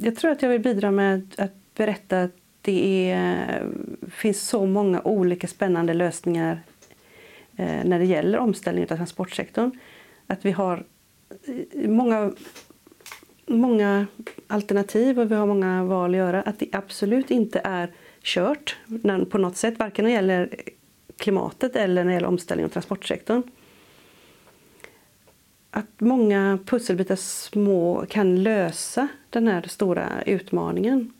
jag tror att jag vill bidra med att berätta att det är, finns så många olika spännande lösningar eh, när det gäller omställningen av transportsektorn. Att vi har eh, många, många alternativ och vi har många val att göra. Att det absolut inte är kört på något sätt, varken när det gäller klimatet eller när det gäller omställningen av transportsektorn. Att många pusselbitar små kan lösa den här stora utmaningen.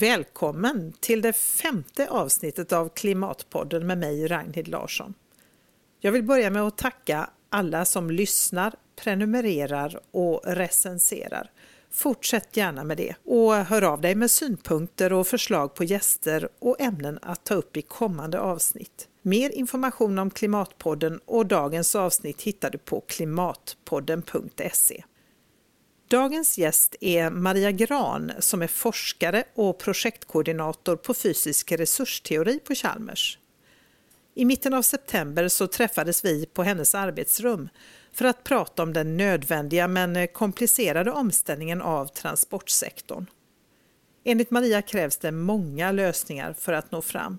Välkommen till det femte avsnittet av Klimatpodden med mig Ragnhild Larsson. Jag vill börja med att tacka alla som lyssnar, prenumererar och recenserar. Fortsätt gärna med det och hör av dig med synpunkter och förslag på gäster och ämnen att ta upp i kommande avsnitt. Mer information om Klimatpodden och dagens avsnitt hittar du på klimatpodden.se. Dagens gäst är Maria Gran som är forskare och projektkoordinator på fysisk resursteori på Chalmers. I mitten av september så träffades vi på hennes arbetsrum för att prata om den nödvändiga men komplicerade omställningen av transportsektorn. Enligt Maria krävs det många lösningar för att nå fram.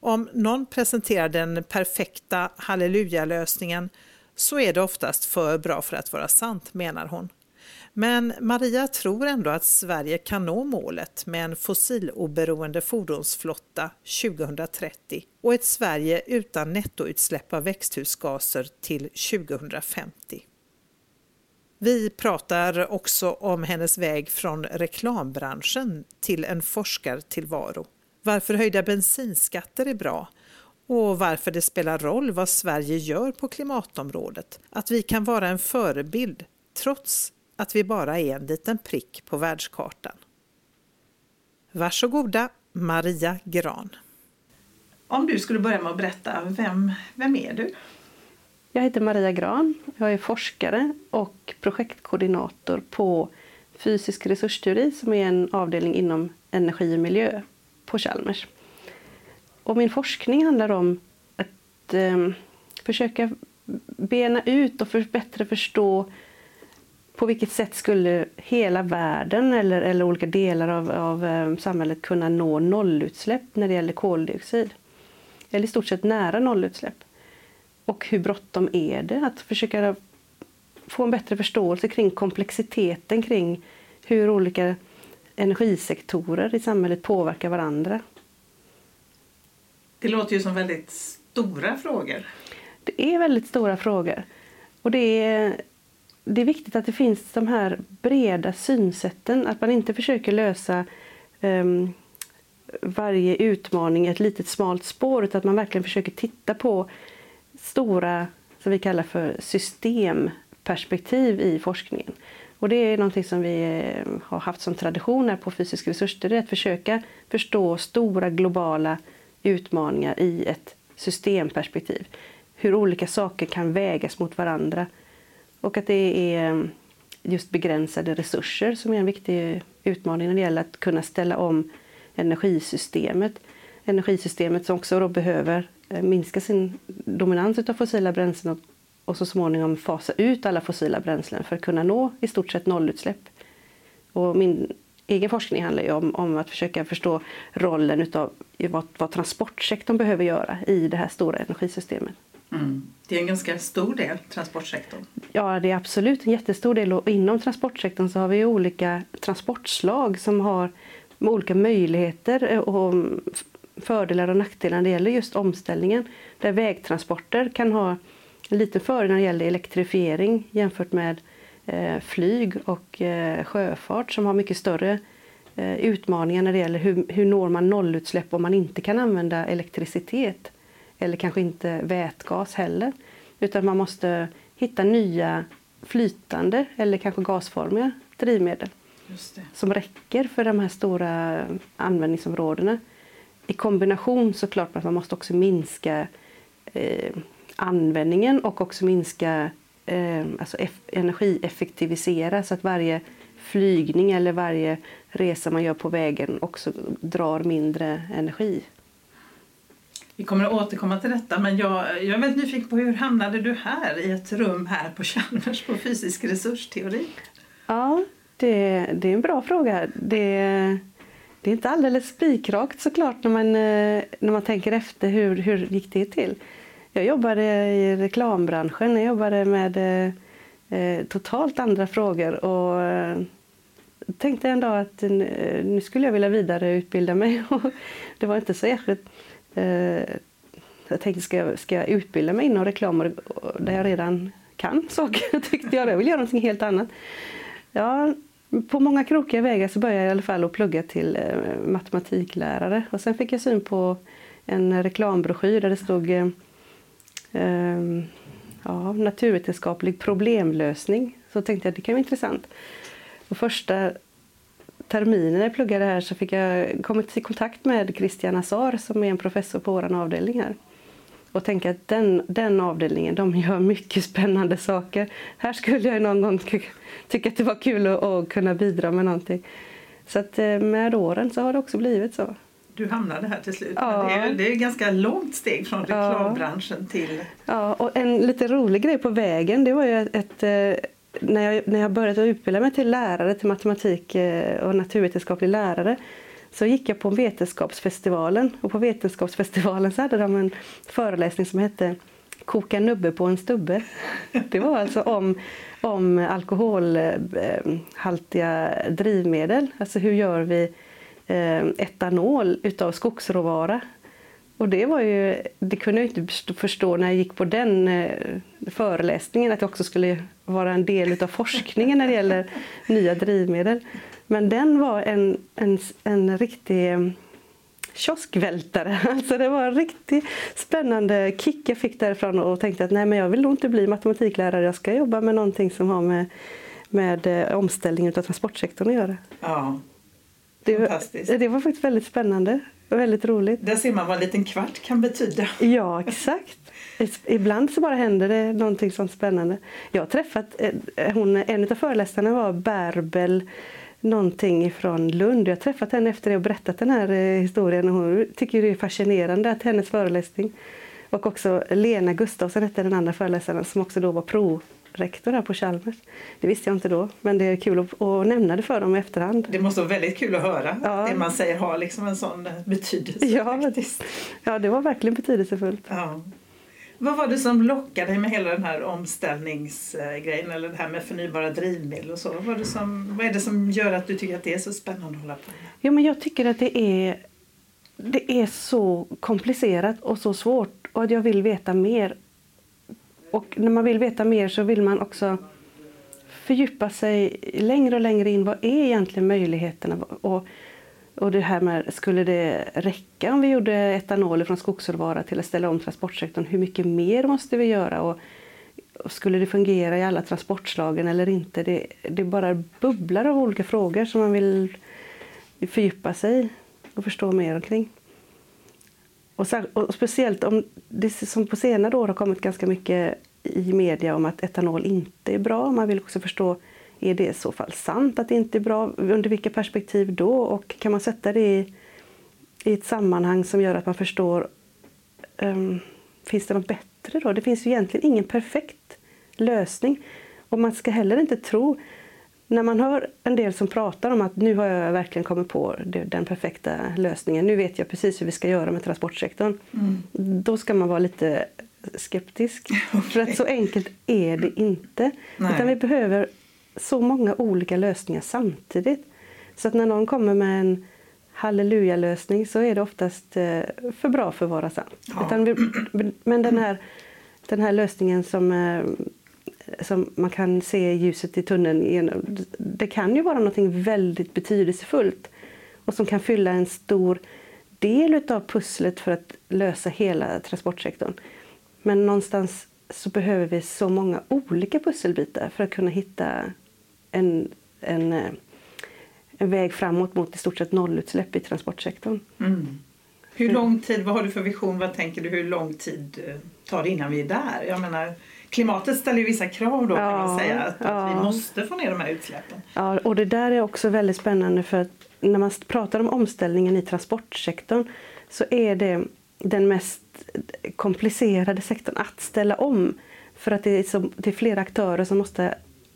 Om någon presenterar den perfekta halleluja-lösningen så är det oftast för bra för att vara sant, menar hon. Men Maria tror ändå att Sverige kan nå målet med en fossiloberoende fordonsflotta 2030 och ett Sverige utan nettoutsläpp av växthusgaser till 2050. Vi pratar också om hennes väg från reklambranschen till en forskartillvaro. Varför höjda bensinskatter är bra och varför det spelar roll vad Sverige gör på klimatområdet. Att vi kan vara en förebild trots att vi bara är en liten prick på världskartan. Varsågoda Maria Gran. Om du skulle börja med att berätta, vem, vem är du? Jag heter Maria Gran. Jag är forskare och projektkoordinator på fysisk resursteori som är en avdelning inom energi och miljö på Chalmers. Och min forskning handlar om att eh, försöka bena ut och för, bättre förstå på vilket sätt skulle hela världen eller, eller olika delar av, av eh, samhället kunna nå nollutsläpp när det gäller koldioxid? Eller i stort sett nära nollutsläpp. Och hur bråttom är det att försöka få en bättre förståelse kring komplexiteten kring hur olika energisektorer i samhället påverkar varandra. Det låter ju som väldigt stora frågor. Det är väldigt stora frågor. Och det är det är viktigt att det finns de här breda synsätten. Att man inte försöker lösa um, varje utmaning i ett litet smalt spår utan att man verkligen försöker titta på stora, som vi kallar för systemperspektiv i forskningen. Och det är någonting som vi ehm, har haft som tradition här på fysisk resursstudie. att försöka förstå stora globala utmaningar i ett systemperspektiv. Hur olika saker kan vägas mot varandra och att det är eh, just begränsade resurser som är en viktig utmaning när det gäller att kunna ställa om energisystemet. Energisystemet som också då behöver eh, minska sin dominans av fossila bränslen och så småningom fasa ut alla fossila bränslen för att kunna nå i stort sett nollutsläpp. Och min egen forskning handlar ju om, om att försöka förstå rollen utav vad, vad transportsektorn behöver göra i det här stora energisystemet. Mm. Det är en ganska stor del, transportsektorn. Ja, det är absolut en jättestor del. Och inom transportsektorn så har vi olika transportslag som har olika möjligheter och fördelar och nackdelar när det gäller just omställningen. Där vägtransporter kan ha en liten fördel när det gäller elektrifiering jämfört med eh, flyg och eh, sjöfart som har mycket större eh, utmaningar när det gäller hur, hur når man nollutsläpp om man inte kan använda elektricitet eller kanske inte vätgas heller. Utan man måste hitta nya flytande eller kanske gasformiga drivmedel som räcker för de här stora användningsområdena. I kombination såklart med att man måste också minska eh, användningen och också minska eh, alltså eff, energieffektivisera så att varje flygning eller varje resa man gör på vägen också drar mindre energi. Vi kommer att återkomma till detta men jag, jag är väldigt nyfiken på hur hamnade du här i ett rum här på Chalmers på fysisk resursteori? Ja, det, det är en bra fråga. Det, det är inte alldeles spikrakt såklart när man, eh, när man tänker efter hur, hur gick det till. Jag jobbade i reklambranschen, jag jobbade med eh, eh totalt andra frågor och eh, tänkte en dag att eh, nu skulle jag vilja vidareutbilda mig. Och det var inte så särskilt Eh, jag tänkte, ska jag, ska jag utbilda mig inom reklam där jag redan kan saker? tyckte jag. Jag vill göra någonting helt annat. Ja, på många krokiga vägar så började jag i alla fall att plugga till eh, matematiklärare. Och sen fick jag syn på en reklambroschyr där det stod eh, ehm, ja, naturvetenskaplig problemlösning. Så tänkte jag det kan vara intressant. Och första terminen jag pluggade här så fick jag kommit i kontakt med Christian Azar som är en professor på vår avdelning här. Och tänka att den, den avdelningen de gör mycket spännande saker. Här skulle jag någon gång tycka att det var kul att, att kunna bidra med någonting. Så att eh, med åren så har det också blivit så. Du hamnade här till slut. Ja. Det, är, det är ett ganska långt steg från reklambranschen ja. till... Ja, och en lite rolig grej på vägen det var ju ett, ett eh, när jag, när jag började utbilda mig till lärare, till matematik eh, och naturvetenskaplig lärare så gick jag på Vetenskapsfestivalen och på Vetenskapsfestivalen så hade de en föreläsning som hette Koka nubbe på en stubbe. Det var alltså om, om alkoholhaltiga drivmedel. Alltså hur gör vi eh, etanol utav skogsråvara och det var ju, det kunde jag inte förstå när jag gick på den eh, föreläsningen att jag också skulle vara en del av forskningen när det gäller nya drivmedel. Men den var en, en, en riktig eh, kioskvältare. Alltså det var en riktigt spännande kick jag fick därifrån och tänkte att nej men jag vill nog inte bli matematiklärare, jag ska jobba med någonting som har med, med eh, omställning av transportsektorn att göra. Ja, fantastiskt. Det, det var faktiskt väldigt spännande väldigt roligt. Där ser man vad en liten kvart kan betyda. Ja, exakt. Ibland så bara händer det någonting sånt spännande. Jag har träffat, eh, hon, en av föreläsarna var Bärbel någonting från Lund. Jag har träffat henne efter det och berättat den här eh, historien och hon tycker det är fascinerande att hennes föreläsning och också Lena Gustafsson hette den andra föreläsaren som också då var pro rektor här på Chalmers. Det visste jag inte då, men det är kul att, att nämna det för dem i efterhand. Det måste vara väldigt kul att höra ja. det man säger har liksom en sån betydelse. Ja, faktiskt. ja det var verkligen betydelsefullt. Ja. Vad var det som lockade dig med hela den här omställningsgrejen eller det här med förnybara drivmedel och så? Vad, var det som, vad är det som gör att du tycker att det är så spännande att hålla på med? Ja, men jag tycker att det är, det är så komplicerat och så svårt och att jag vill veta mer och när man vill veta mer så vill man också fördjupa sig längre och längre in. Vad är egentligen möjligheterna? Och, och det här med, skulle det räcka om vi gjorde etanol från skogsråvara till att ställa om transportsektorn? Hur mycket mer måste vi göra? Och, och skulle det fungera i alla transportslagen eller inte? Det, det bara bubblar av olika frågor som man vill fördjupa sig och förstå mer omkring. Och, och, speciellt om det som på senare år har kommit ganska mycket i media om att etanol inte är bra. Man vill också förstå, är det i så fall sant att det inte är bra? Under vilka perspektiv då? Och kan man sätta det i, i ett sammanhang som gör att man förstår, um, finns det något bättre då? Det finns ju egentligen ingen perfekt lösning. Och man ska heller inte tro när man hör en del som pratar om att nu har jag verkligen kommit på den perfekta lösningen, nu vet jag precis hur vi ska göra med transportsektorn. Mm. Då ska man vara lite skeptisk. Okay. För att så enkelt är det inte. Nej. Utan vi behöver så många olika lösningar samtidigt. Så att när någon kommer med en halleluja-lösning så är det oftast eh, för bra för att vara sant. Ja. Vi, men den här, den här lösningen som eh, som man kan se ljuset i tunneln Det kan ju vara något väldigt betydelsefullt och som kan fylla en stor del av pusslet för att lösa hela transportsektorn. Men någonstans så behöver vi så många olika pusselbitar för att kunna hitta en, en, en väg framåt mot i stort sett nollutsläpp i transportsektorn. Mm. Hur lång tid, vad har du för vision, vad tänker du, hur lång tid eh, tar det innan vi är där? Jag menar, klimatet ställer ju vissa krav då kan man Ja, säga. Att, att vi ja. måste få ner de här utsläppen. Ja, och det där är också väldigt spännande för att när man pratar om omställningen i transportsektorn så är det den mest komplicerade sektorn att ställa om. För att det är, så, det är flera aktörer som måste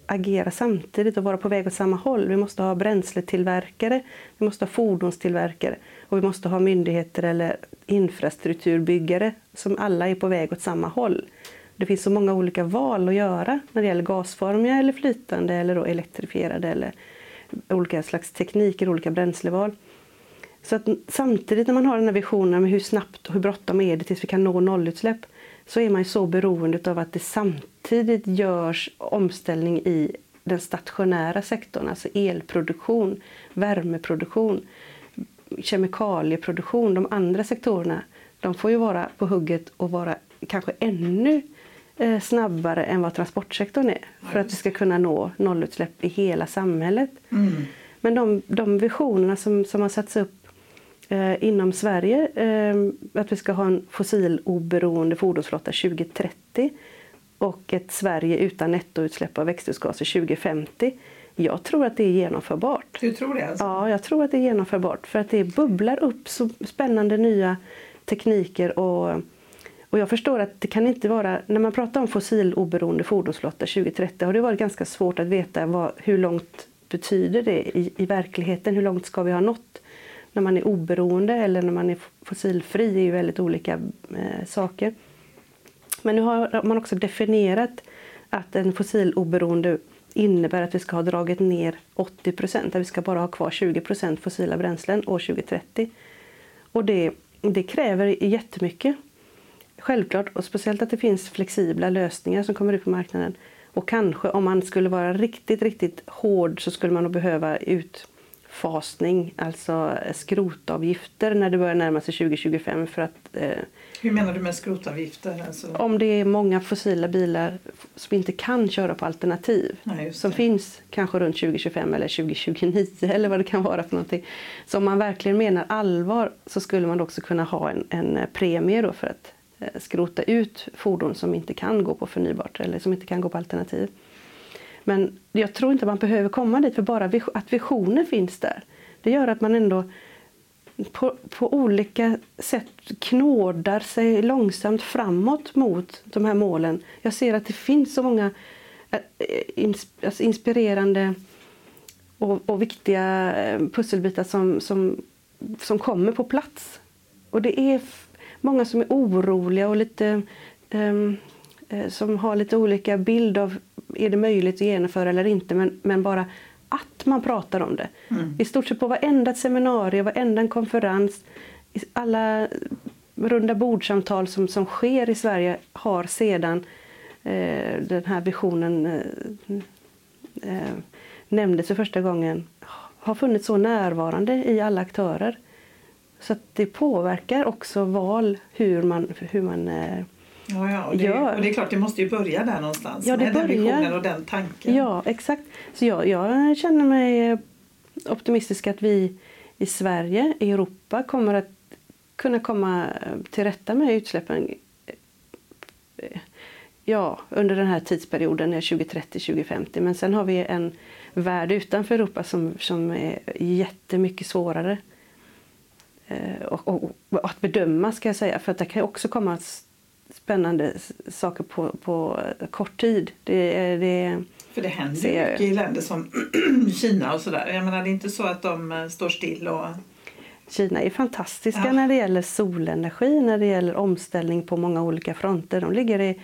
agera samtidigt och vara på väg åt samma håll. Vi måste ha bränsletillverkare, vi måste ha fordonstillverkare och vi måste ha myndigheter eller infrastrukturbyggare som alla är på väg åt samma håll. Det finns så många olika val att göra när det gäller gasformiga eller flytande eller då elektrifierade eller olika slags tekniker, olika bränsleval. Så att samtidigt när man har den här visionen med hur snabbt och hur bråttom är det tills vi kan nå nollutsläpp så är man ju så beroende av att det samtidigt görs omställning i den stationära sektorn, alltså elproduktion, värmeproduktion, kemikalieproduktion. De andra sektorerna de får ju vara på hugget och vara kanske ännu eh, snabbare än vad transportsektorn är för att vi ska kunna nå nollutsläpp i hela samhället. Mm. Men de, de visionerna som, som har satts upp eh, inom Sverige, eh, att vi ska ha en fossiloberoende fordonsflotta 2030 och ett Sverige utan nettoutsläpp av växthusgaser 2050. Jag tror att det är genomförbart. Du tror det? Alltså? Ja, jag tror att det är genomförbart för att det bubblar upp så spännande nya tekniker och, och jag förstår att det kan inte vara, när man pratar om fossiloberoende fordonsflotta 2030 har det varit ganska svårt att veta vad, hur långt betyder det i, i verkligheten, hur långt ska vi ha nått? När man är oberoende eller när man är fossilfri är ju väldigt olika eh, saker. Men nu har man också definierat att en fossiloberoende innebär att vi ska ha dragit ner 80 procent, att vi ska bara ha kvar 20 procent fossila bränslen år 2030. Och det, det kräver jättemycket. Självklart, och speciellt att det finns flexibla lösningar som kommer ut på marknaden. Och kanske om man skulle vara riktigt, riktigt hård så skulle man nog behöva utfasning, alltså skrotavgifter när det börjar närma sig 2025 för att eh, Hur menar du med skrotavgifter? Alltså, om det är många fossila bilar som inte kan köra på alternativ nej, som finns kanske runt 2025 eller 2029 eller vad det kan vara för någonting. Så om man verkligen menar allvar så skulle man också kunna ha en, en premie då för att eh, skrota ut fordon som inte kan gå på förnybart eller som inte kan gå på alternativ. Men jag tror inte man behöver komma dit för bara vis- att visionen finns där. Det gör att man ändå på, på olika sätt knådar sig långsamt framåt mot de här målen. Jag ser att det finns så många eh, alltså inspirerande och, och viktiga eh, pusselbitar som, som, som kommer på plats. Och det är många som är oroliga och lite um, som har lite olika bild av är det möjligt att genomföra eller inte men, men bara att man pratar om det. Mm. I stort sett på varenda seminarium, varenda konferens, alla runda bordsamtal som, som sker i Sverige har sedan eh, den här visionen eh, eh, nämndes för första gången har funnits så närvarande i alla aktörer. Så att det påverkar också val hur man, hur man eh, Ja, ja, och, det, gör. och det är klart, det måste ju börja där någonstans. Ja, det med den börjar. visionen och den tanken. Ja, exakt. Så jag, jag känner mig optimistisk att vi i Sverige, i Europa, kommer att kunna komma till rätta med utsläppen eh, ja, under den här tidsperioden, 2030-2050. Men sen har vi en värld utanför Europa som, som är jättemycket svårare eh, och, och, och att bedöma, ska jag säga. För att det kan också komma spännande saker på, på kort tid. Det, det, För det händer jag. mycket i länder som Kina och sådär. Jag menar, det är inte så att de eh, står still och... Kina är fantastiska Ja. när det gäller solenergi, när det gäller omställning på många olika fronter. De ligger i,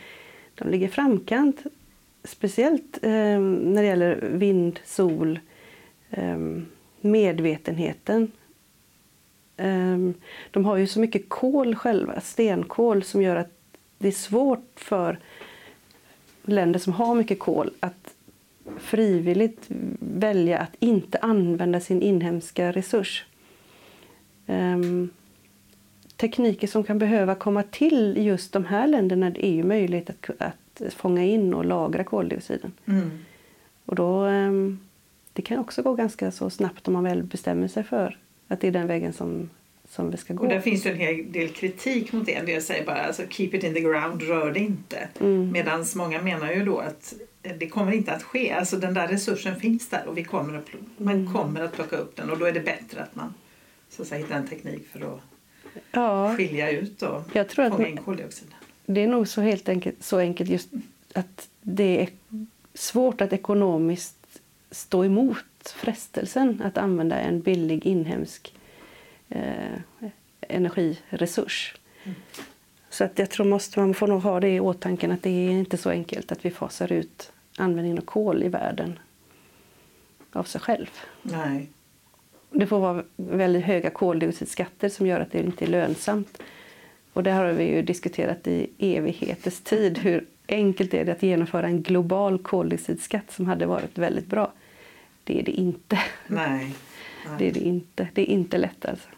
de ligger framkant, speciellt eh, när det gäller vind, sol, eh, medvetenheten. Eh, de har ju så mycket kol själva, stenkol, som gör att det är svårt för länder som har mycket kol att frivilligt välja att inte använda sin inhemska resurs. Ehm, tekniker som kan behöva komma till just de här länderna det är ju möjlighet att, att fånga in och lagra koldioxiden. Mm. Och då, ehm, det kan också gå ganska så snabbt om man väl bestämmer sig för att det är den vägen som, som vi ska gå. Och där finns det en hel del kritik mot det. En del säger bara alltså, keep it in the ground, rör det inte. Mm. Medan många menar ju då att det kommer inte att ske. Alltså den där resursen finns där och vi kommer att, man Mm. kommer att plocka upp den och då är det bättre att man så att säga, hittar en teknik för att Ja, skilja ut och jag tror att fånga in koldioxiden. det är nog så helt enkelt, så enkelt just att det är svårt att ekonomiskt stå emot frestelsen att använda en billig inhemsk eh, energiresurs. Mm. Så att jag tror måste, man får nog ha det i åtanke att det är inte så enkelt att vi fasar ut användningen av kol i världen av sig själv. Nej. Det får vara väldigt höga koldioxidskatter som gör att det inte är lönsamt. Och det har vi ju diskuterat i evigheters tid. Hur enkelt är det att genomföra en global koldioxidskatt som hade varit väldigt bra? Det är det inte. Nej. Nej. Det är det inte. Det är inte lätt alltså. Alltså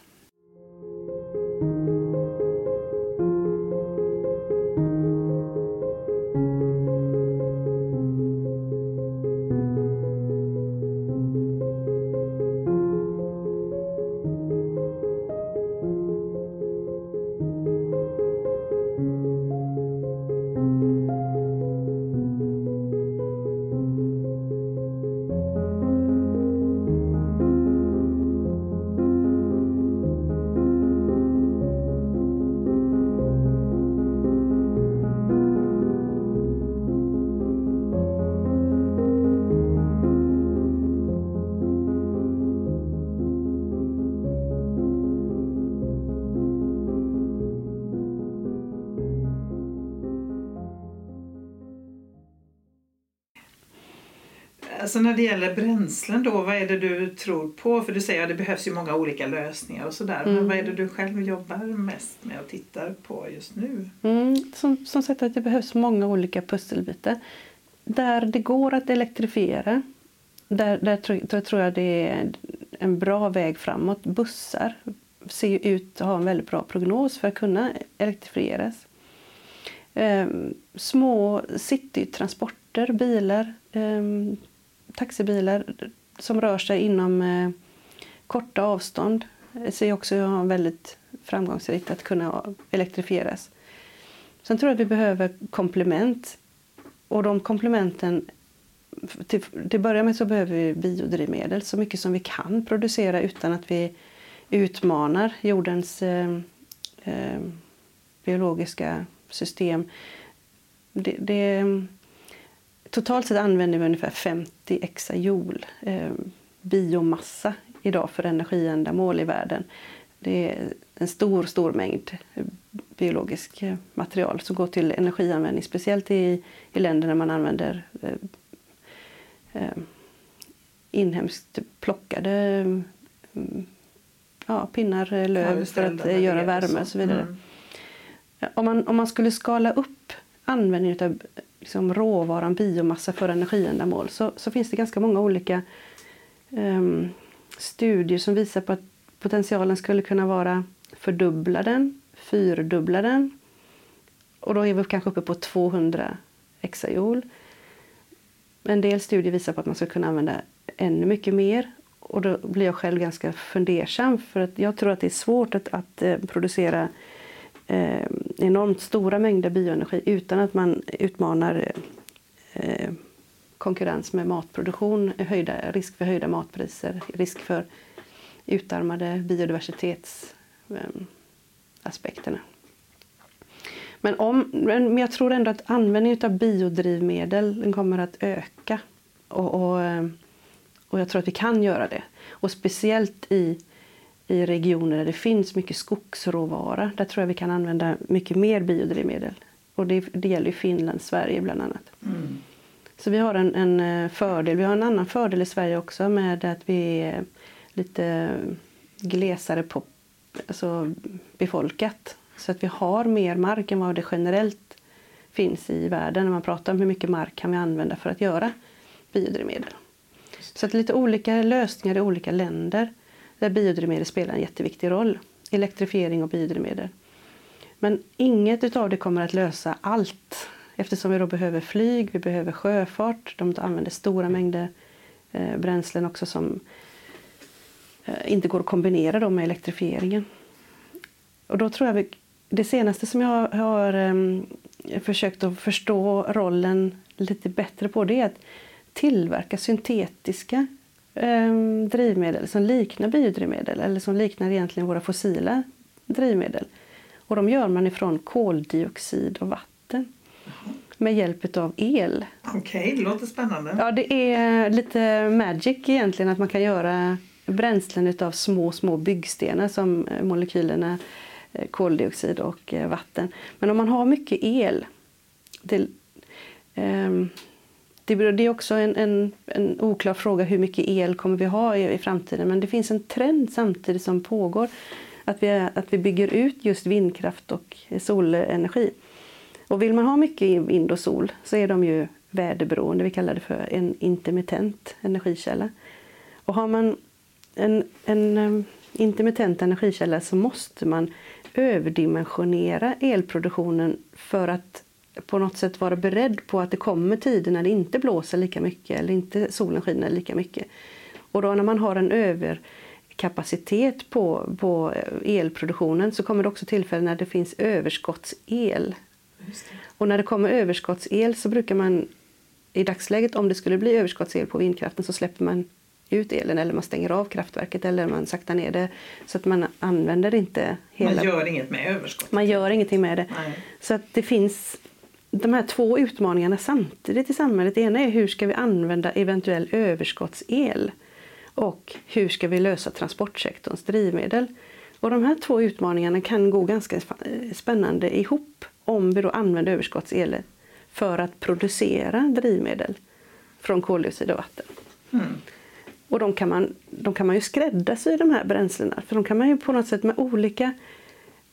bränslen då, vad är det du tror på? För du säger att det behövs ju många olika lösningar och sådär. Men Mm. vad är det du själv jobbar mest med och tittar på just nu? Mm, som, som sagt att det behövs många olika pusselbitar. Där det går att elektrifiera, där, där, tror, där tror jag det är en bra väg framåt. Bussar ser ju ut att ha en väldigt bra prognos för att kunna elektrifieras. Ehm, små citytransporter, bilar, ehm, taxibilar som rör sig inom eh, korta avstånd eh, ser också ut väldigt framgångsrikt att kunna elektrifieras. Sen tror jag att vi behöver komplement. Och de komplementen, till, till börja med så behöver vi biodrivmedel så mycket som vi kan producera utan att vi utmanar jordens eh, eh, biologiska system. Det, det, totalt sett använder vi ungefär 50 exajoule eh, biomassa idag för energiändamål i världen. Det är en stor, stor mängd biologiskt material som går till energianvändning, speciellt i, i länder där man använder eh, eh, inhemskt plockade mm, ja, pinnar, eh, löv för att eh, göra värme och så vidare. Mm. Om, man, om man skulle skala upp användningen av liksom, råvaran biomassa för energiändamål så, så finns det ganska många olika um, studier som visar på att potentialen skulle kunna vara fördubbla den, fyrdubbla den och då är vi kanske uppe på 200 exajoule. En del studier visar på att man ska kunna använda ännu mycket mer och då blir jag själv ganska fundersam för att jag tror att det är svårt att, att eh, producera eh, enormt stora mängder bioenergi utan att man utmanar eh, konkurrens med matproduktion, höjda, risk för höjda matpriser, risk för utarmade biodiversitetsaspekterna. Men, om, men jag tror ändå att användningen av biodrivmedel den kommer att öka. Och, och, eh, och jag tror att vi kan göra det. Och speciellt i, i regioner där det finns mycket skogsråvara. Där tror jag vi kan använda mycket mer biodrivmedel. Och det, det gäller ju Finland, Sverige bland annat. Mm. Så vi har en, en fördel. Vi har en annan fördel i Sverige också med att vi är lite glesare på, alltså befolkat. Så att vi har mer mark än vad det generellt finns i världen när man pratar om hur mycket mark kan vi använda för att göra biodrivmedel. Så att lite olika lösningar i olika länder där biodrivmedel spelar en jätteviktig roll. Elektrifiering och biodrivmedel. Men inget av det kommer att lösa allt eftersom vi då behöver flyg, vi behöver sjöfart, de använder stora mängder eh, bränslen också som eh, inte går att kombinera då med elektrifieringen. och då tror jag vi, det senaste som jag har um, försökt att förstå rollen lite bättre på det är att tillverka syntetiska um, drivmedel som liknar biodrivmedel eller som liknar egentligen våra fossila drivmedel. Och de gör man ifrån koldioxid och vatten med hjälp av el. Okej, okay, det låter spännande. Ja, det är lite magic egentligen att man kan göra bränslen av små, små byggstenar som molekylerna eh, koldioxid och eh, vatten. Men om man har mycket el, det, um, det, är också en, en, en, oklar fråga hur mycket el kommer vi ha i, i framtiden. Men det finns en trend samtidigt som pågår att vi, att vi bygger ut just vindkraft och solenergi. Och vill man ha mycket vind och sol så är de ju väderberoende. Vi kallar det för en intermittent energikälla. Och har man en, en intermittent energikälla så måste man överdimensionera elproduktionen för att på något sätt vara beredd på att det kommer tider när det inte blåser lika mycket eller inte solen skiner lika mycket. Och då när man har en överkapacitet på, på elproduktionen så kommer det också tillfällen när det finns överskottsel. Och när det kommer överskottsel så brukar man i dagsläget om det skulle bli överskottsel på vindkraften så släpper man ut elen eller man stänger av kraftverket eller man saktar ner det så att man använder inte hela... Man gör inget med överskottet? Man gör ingenting med det. Nej. Så att det finns de här två utmaningarna samtidigt i samhället. Det ena är hur ska vi använda eventuell överskottsel och hur ska vi lösa transportsektorns drivmedel. Och de här två utmaningarna kan gå ganska spännande ihop om vi då använder överskottsel för att producera drivmedel från koldioxid och vatten. Mm. Och de kan, man, de kan man ju skräddarsy de här bränslena för de kan man ju på något sätt med olika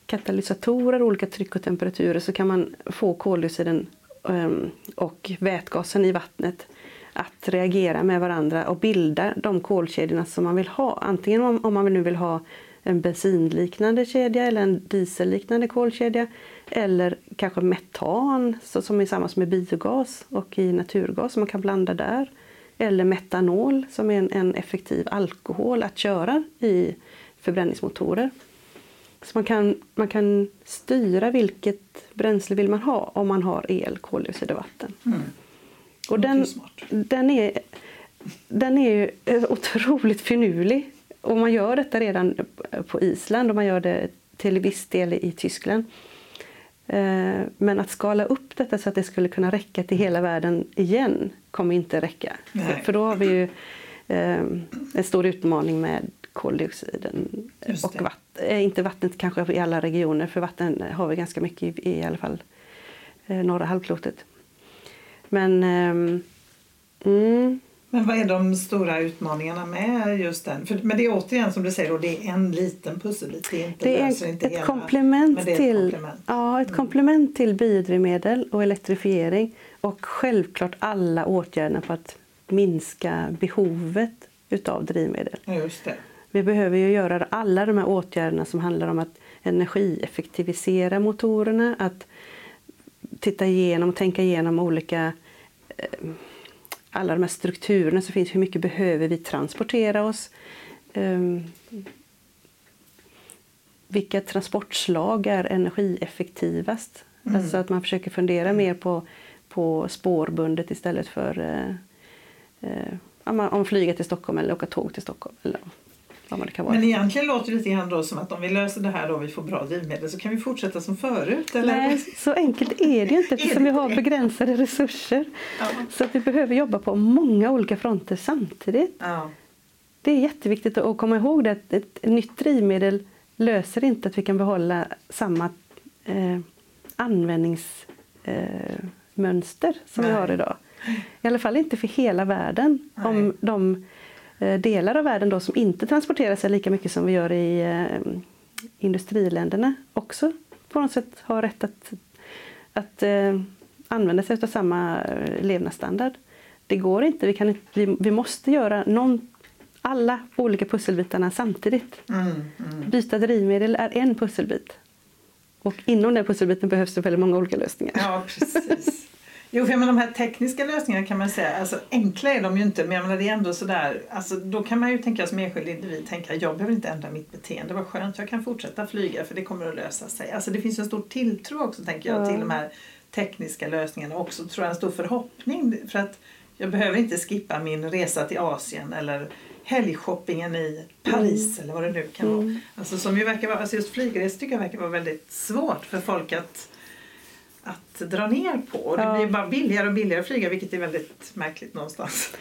katalysatorer, olika tryck och temperaturer så kan man få koldioxiden ehm, och vätgasen i vattnet att reagera med varandra och bilda de kolkedjorna som man vill ha. Antingen om, om man nu vill ha en bensinliknande kedja eller en dieselliknande kolkedja eller kanske metan så, som är samma som i biogas och i naturgas som man kan blanda där. Eller metanol som är en, en effektiv alkohol att köra i förbränningsmotorer. Så man kan, man kan styra vilket bränsle vill man ha om man har el, koldioxid och vatten. Mm. Och den, den, är, den är ju otroligt finurlig. Och man gör detta redan på Island och man gör det till viss del i Tyskland. Eh, men att skala upp detta så att det skulle kunna räcka till hela världen igen kommer inte räcka. För, för, då har vi ju eh, en stor utmaning med koldioxiden och vatten. Eh, inte vattnet kanske i alla regioner för vatten har vi ganska mycket i, i alla fall norra halvklotet. Men ehm, mm, men vad är de stora utmaningarna med just den? För, men det är återigen som du säger, då, det är en liten pusselbit. Det är, inte, det är inte ett, hela, komplement till, komplement. Ja, ett mm. komplement till biodrivmedel och elektrifiering och självklart alla åtgärderna för att minska behovet utav drivmedel. Just det. Vi behöver ju göra alla de här åtgärderna som handlar om att energieffektivisera motorerna, att titta igenom och tänka igenom olika eh, alla de här strukturerna som finns. Hur mycket behöver vi transportera oss? Um, vilka transportslag är energieffektivast? Mm. Alltså att man försöker fundera mer på, på spårbundet istället för uh, uh, om flyga till Stockholm eller åka tåg till Stockholm. Eller vad man kan vara. Men egentligen låter det lite grann då som att om vi löser det här och vi får bra drivmedel så kan vi fortsätta som förut? Eller? Nej, så enkelt är det ju inte eftersom vi har begränsade resurser. Ja. Så att vi behöver jobba på många olika fronter samtidigt. Ja. Det är jätteviktigt att komma ihåg det att ett nytt drivmedel löser inte att vi kan behålla samma eh, användningsmönster eh, som Nej. vi har idag. I alla fall inte för hela världen. Nej. Om de delar av världen då som inte transporterar sig lika mycket som vi gör i eh, industriländerna också på något sätt har rätt att, att eh, använda sig av samma levnadsstandard. Det går inte. Vi, kan inte, vi, vi måste göra någon, alla olika pusselbitarna samtidigt. Mm, mm. Byta drivmedel är en pusselbit. Och inom den pusselbiten behövs det väldigt många olika lösningar. Ja, precis. Jo, för de här tekniska lösningarna kan man säga, alltså enkla är de ju inte, men jag menar, det är ändå sådär, alltså då kan man ju tänka som enskild individ, tänka jag behöver inte ändra mitt beteende, vad skönt, jag kan fortsätta flyga för det kommer att lösa sig. Alltså det finns en stor tilltro också, tänker jag, Ja. till de här tekniska lösningarna och också tror jag en stor förhoppning för att jag behöver inte skippa min resa till Asien eller helgshoppingen i Paris eller vad det nu kan vara. Mm. Alltså som ju verkar vara, alltså just flygresor tycker jag verkar vara väldigt svårt för folk att, att dra ner på. Och det Ja. blir bara billigare och billigare att flyga vilket är väldigt märkligt någonstans.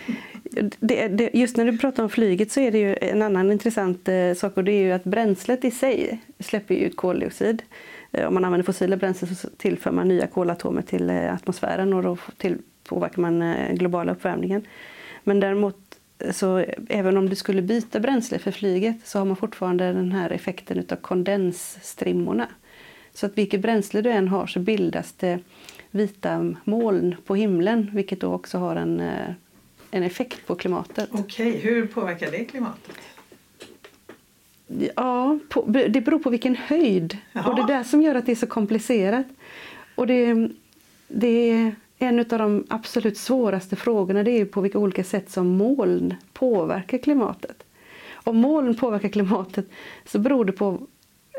Det, det, just när du pratar om flyget så är det ju en annan intressant eh, sak och det är ju att bränslet i sig släpper ut koldioxid. Eh, om man använder fossila bränslen så tillför man nya kolatomer till eh, atmosfären och då till, påverkar man eh, globala uppvärmningen. Men däremot så eh, även om du skulle byta bränsle för flyget så har man fortfarande den här effekten utav kondensstrimmorna. Så att vilket bränsle du än har så bildas det vita moln på himlen vilket då också har en, eh, en effekt på klimatet. Okej, hur påverkar det klimatet? Ja, på, det beror på vilken höjd. Jaha. Och det är det som gör att det är så komplicerat. Och det, det är en av de absolut svåraste frågorna det är på vilka olika sätt som moln påverkar klimatet. Om moln påverkar klimatet så beror det på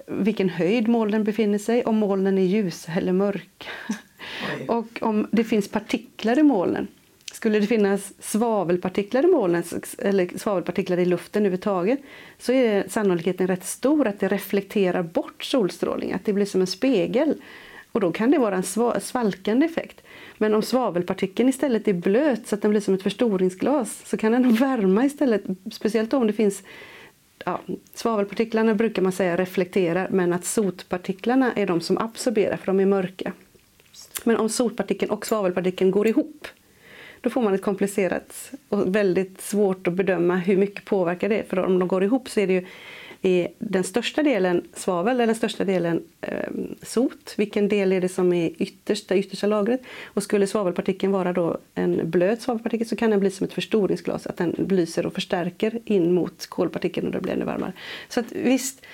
vilken höjd molnen befinner sig, om molnen är ljusa eller mörka. Och om det finns partiklar i molnen. Skulle det finnas svavelpartiklar i molnen eller svavelpartiklar i luften överhuvudtaget så är sannolikheten rätt stor att det reflekterar bort solstrålning, att det blir som en spegel. Och då kan det vara en sva- svalkande effekt. Men om svavelpartikeln istället är blöt så att den blir som ett förstoringsglas så kan den värma istället. Speciellt om det finns ja, svavelpartiklarna brukar man säga reflekterar men att sotpartiklarna är de som absorberar för de är mörka. Men om sotpartikeln och svavelpartikeln går ihop då får man ett komplicerat och väldigt svårt att bedöma hur mycket påverkar det. För om de går ihop så är det ju är den största delen svavel eller den största delen eh, sot. Vilken del är det som är yttersta, det yttersta lagret? Och skulle svavelpartikeln vara då en blöt svavelpartikel så kan den bli som ett förstoringsglas, att den lyser och förstärker in mot kolpartikeln och då blir ännu varmare. Så att visst,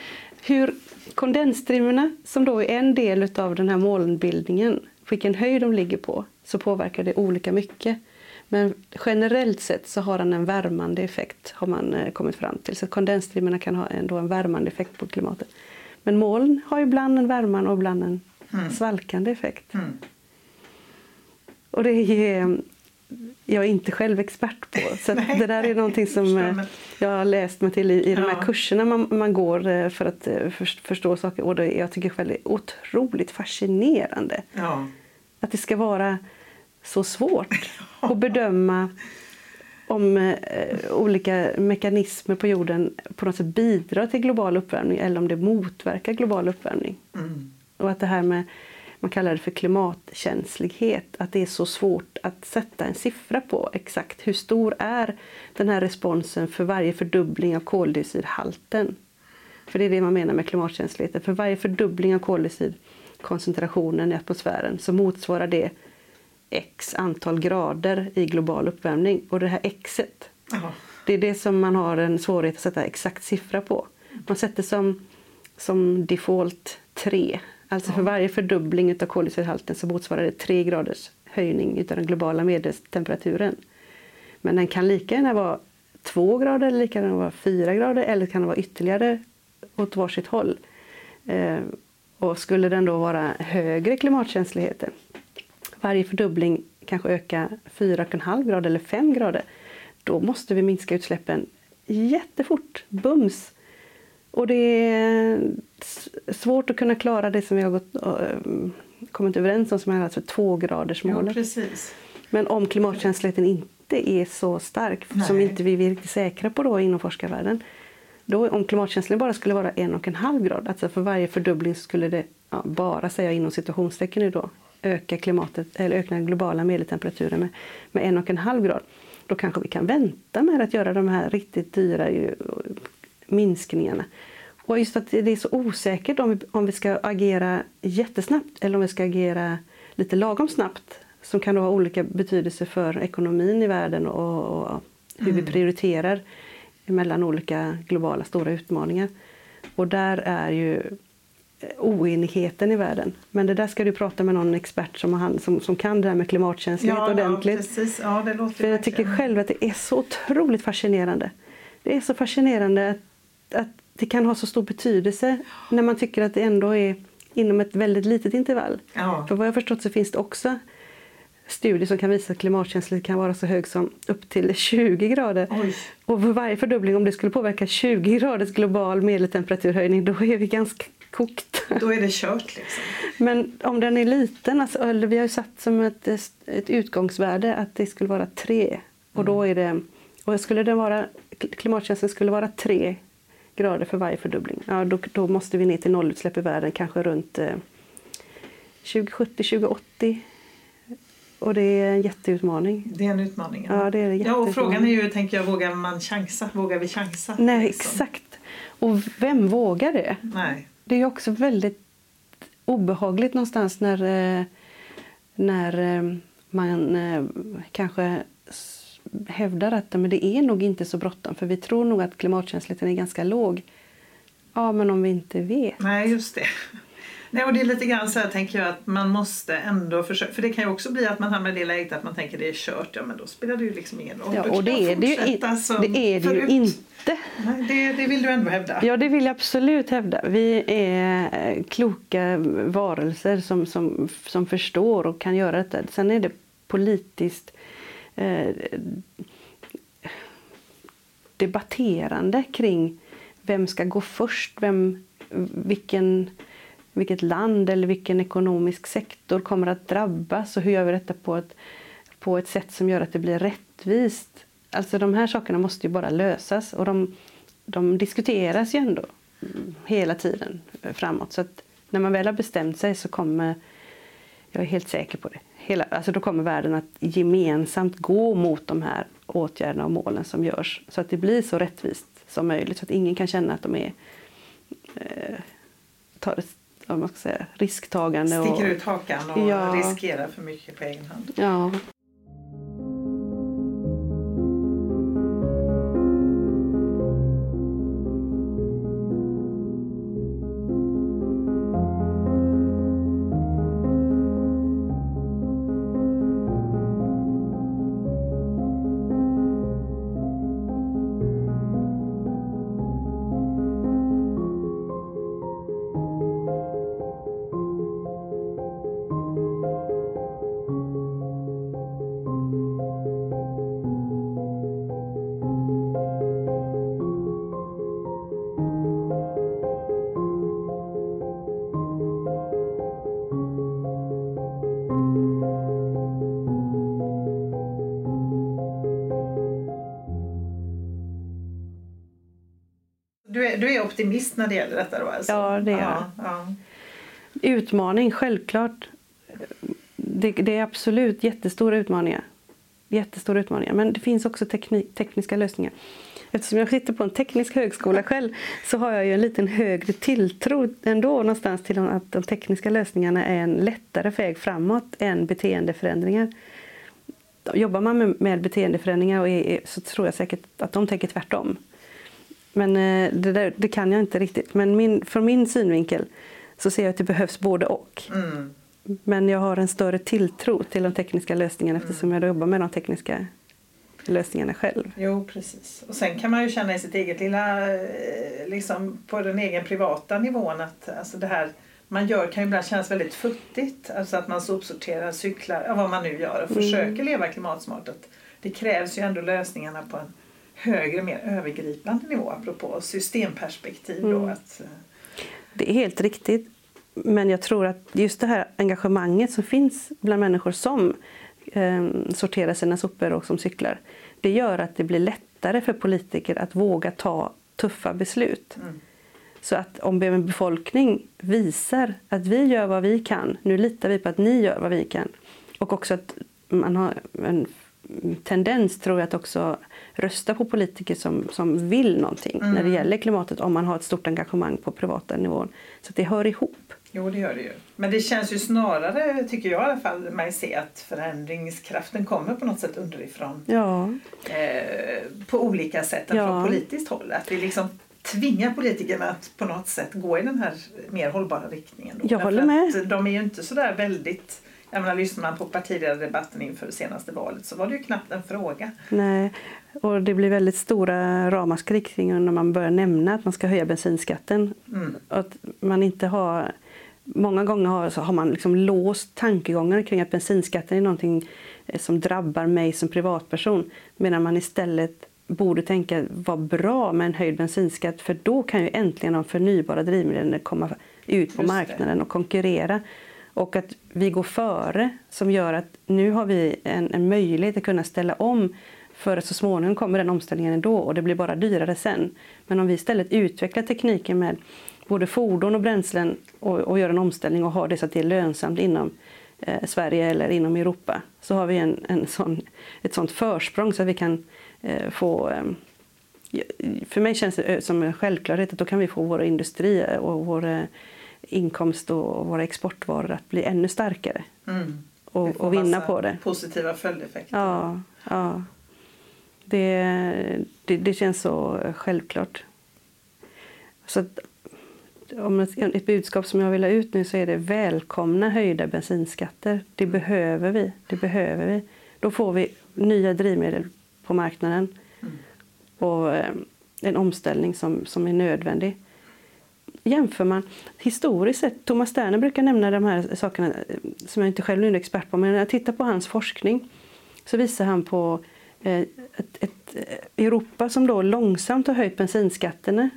hur kondensstrimmorna som då är en del av den här molnbildningen, vilken höjd de ligger på, så påverkar det olika mycket. Men generellt sett så har den en värmande effekt har man eh, kommit fram till. Så kondensstrimmorna kan ha ändå en värmande effekt på klimatet. Men moln har ibland en värmande och ibland en Mm. svalkande effekt. Mm. Och det är jag är inte själv expert på. Så Nej, det där är någonting som eh, jag har läst mig till i, i de här kurserna man, man går eh, för att eh, för, förstå saker. Och det, jag tycker själv det är otroligt fascinerande Ja. att det ska vara så svårt att bedöma om eh, olika mekanismer på jorden på något sätt bidrar till global uppvärmning eller om det motverkar global uppvärmning. Mm. Och att det här med, man kallar det för klimatkänslighet, att det är så svårt att sätta en siffra på exakt hur stor är den här responsen för varje fördubbling av koldioxidhalten. För det är det man menar med klimatkänsligheten. För varje fördubbling av koldioxidkoncentrationen i atmosfären så motsvarar det x antal grader i global uppvärmning. Och det här xet, Ja. det är det som man har en svårighet att sätta exakt siffra på. Man sätter som, som default 3. Alltså för varje fördubbling av koldioxidhalten så motsvarar det 3 graders höjning av den globala medeltemperaturen. Men den kan lika gärna vara 2 grader, eller lika gärna vara 4 grader eller kan vara ytterligare åt varsitt håll. Eh, och skulle den då vara högre klimatkänsligheten, varje fördubbling kanske öka 4,5 grader eller 5 grader, då måste vi minska utsläppen jättefort, bums. Och det är svårt att kunna klara det som vi har gått, kommit överens om som är alltså Jo, tvågradersmålet. precis. Men om klimatkänsligheten inte är så stark, som Nej. inte vi är riktigt säkra på då inom forskarvärlden, då om klimatkänsligheten bara skulle vara en och en halv grad, alltså för varje fördubbling skulle det ja, bara, säga inom situationstecken nu då, öka klimatet, eller öka den globala medeltemperaturen med, med en och en halv grad. Då kanske vi kan vänta med att göra de här riktigt dyra minskningarna. Och just att det är så osäkert om vi, om vi ska agera jättesnabbt eller om vi ska agera lite lagom snabbt som kan då ha olika betydelse för ekonomin i världen och, och hur vi prioriterar mellan olika globala stora utmaningar. Och där är ju oenigheten i världen. Men det där ska du prata med någon expert som, har, som, som kan det här med klimatkänslighet Ja, ja, ordentligt. precis. Ja, det låter För jag tycker själv att det är så otroligt fascinerande. Det är så fascinerande att, att det kan ha så stor betydelse när man tycker att det ändå är inom ett väldigt litet intervall. Ja. För vad jag har förstått så finns det också studier som kan visa att klimatkänslighet kan vara så hög som upp till 20 grader. Oj. Och för varje fördubbling, om det skulle påverka 20 graders global medeltemperaturhöjning, då är vi ganska kokt. Då är det kört liksom. Men om den är liten, alltså, eller vi har ju satt som ett, ett utgångsvärde att det skulle vara 3. Och då är det, och skulle den vara, klimatkänslan skulle vara 3 grader för varje fördubbling. Ja, då, då måste vi ner till nollutsläpp i världen, kanske runt eh, 2070-2080. Och det är en jätteutmaning. Det är en utmaning. Ja, det är en Ja, och frågan är ju, tänker jag, vågar man chansa? Vågar vi chansa? Nej, liksom? exakt. Och vem vågar det? Nej. Det är ju också väldigt obehagligt någonstans när, eh, när eh, man eh, kanske hävdar att men det är nog inte så bråttom för vi tror nog att klimatkänsligheten är ganska låg. Ja, men om vi inte vet. Nej, just det. Nej, och det är lite grann så här tänker jag att man måste ändå försöka, för det kan ju också bli att man hamnar i det läget att man tänker det är kört, ja men då spelar det ju liksom ingen roll. Ja, och det är det ju, det, är det ju inte. Nej, det, det vill du ändå hävda. Ja, det vill jag absolut hävda. Vi är eh, kloka varelser som, som, som förstår och kan göra detta. Sen är det politiskt eh, debatterande kring vem ska gå först, vem, vilken, vilket land eller vilken ekonomisk sektor kommer att drabbas och hur gör vi detta på ett, på ett sätt som gör att det blir rättvist. Alltså de här sakerna måste ju bara lösas och de, de diskuteras ju ändå hela tiden framåt. Så att när man väl har bestämt sig så kommer, jag är helt säker på det, hela, alltså då kommer världen att gemensamt gå mot de här åtgärderna och målen som görs. Så att det blir så rättvist som möjligt så att ingen kan känna att de är eh, tar ett, vad man ska säga, risktagande. och, Sticker ut hakan och Ja. riskerar för mycket på egen hand. Ja. Du är, optimist när det gäller detta då alltså? Ja, det är ja, ja. Utmaning, självklart. Det, det är absolut jättestora utmaningar. Jättestora utmaningar. Men det finns också teknik, tekniska lösningar. Eftersom jag sitter på en teknisk högskola själv så har jag ju en liten högre tilltro ändå någonstans till att de tekniska lösningarna är en lättare väg framåt än beteendeförändringar. Jobbar man med, med beteendeförändringar är- så tror jag säkert att de tänker tvärtom. Men eh, det, där, det kan jag inte riktigt. Men min, från min synvinkel så ser jag att det behövs både och. Mm. Men jag har en större tilltro till de tekniska lösningarna eftersom jag jobbar med de tekniska lösningarna själv. Jo, precis. Och sen kan man ju känna i sitt eget lilla, eh, liksom på den egen privata nivån att alltså det här man gör kan ju ibland kännas väldigt futtigt. Alltså att man sopsorterar, cyklar, ja, vad man nu gör och Mm. försöker leva klimatsmart. Det krävs ju ändå lösningarna på en högre, mer övergripande nivå apropå systemperspektiv. Då, Mm. att, eh, Det är helt riktigt. Men jag tror att just det här engagemanget som finns bland människor som eh, sorterar sina sopor och som cyklar. Det gör att det blir lättare för politiker att våga ta tuffa beslut. Mm. Så att om en befolkning visar att vi gör vad vi kan, nu litar vi på att ni gör vad vi kan. Och också att man har en tendens, tror jag, att också rösta på politiker som, som vill någonting Mm. när det gäller klimatet om man har ett stort engagemang på privata nivån. Så att det hör ihop. Jo, det gör det ju. Men det känns ju snarare, tycker jag i alla fall, mig se att förändringskraften kommer på något sätt underifrån. Ja, Eh, på olika sätt än Ja. från politiskt håll. Att vi liksom tvinga politikerna att på något sätt gå i den här mer hållbara riktningen. Då. Jag håller med. Att de är ju inte så där väldigt jag menar, lyssnar man på partiledardebatten inför det senaste valet så var det ju knappt en fråga. Nej, och det blir väldigt stora ramaskri kring när man börjar nämna att man ska höja bensinskatten. Mm. Att man inte har, många gånger har, har man liksom låst tankegångar kring att bensinskatten är någonting eh, som drabbar mig som privatperson. Medan man istället borde tänka vad bra med en höjd bensinskatt för då kan ju äntligen de förnybara drivmedlen komma ut på Just det. marknaden och konkurrera. Och att vi går före som gör att nu har vi en, en möjlighet att kunna ställa om för att så småningom kommer den omställningen ändå och det blir bara dyrare sen. Men om vi istället utvecklar tekniken med både fordon och bränslen och, och gör en omställning och har det så att det är lönsamt inom eh, Sverige eller inom Europa så har vi en, en sån, ett sånt försprång så att vi kan eh, få eh, för mig känns det eh, som en självklarhet att då kan vi få vår industri och vår eh, inkomst och våra exportvaror att bli ännu starkare Mm. Och, och vinna på det. Positiva följdeffekter. Ja, ja. Det, det, det känns så självklart. Så att, om ett, ett budskap som jag vill ha ut nu så är det välkomna höjda bensinskatter. Det behöver vi. Det behöver vi. Då får vi nya drivmedel på marknaden Mm. och eh, en omställning som, som är nödvändig. Jämför man historiskt sett, Thomas Sterner brukar nämna de här sakerna eh, som jag inte själv är expert på, men när jag tittar på hans forskning så visar han på eh, ett, ett eh, Europa som då långsamt har höjt bensinskatterna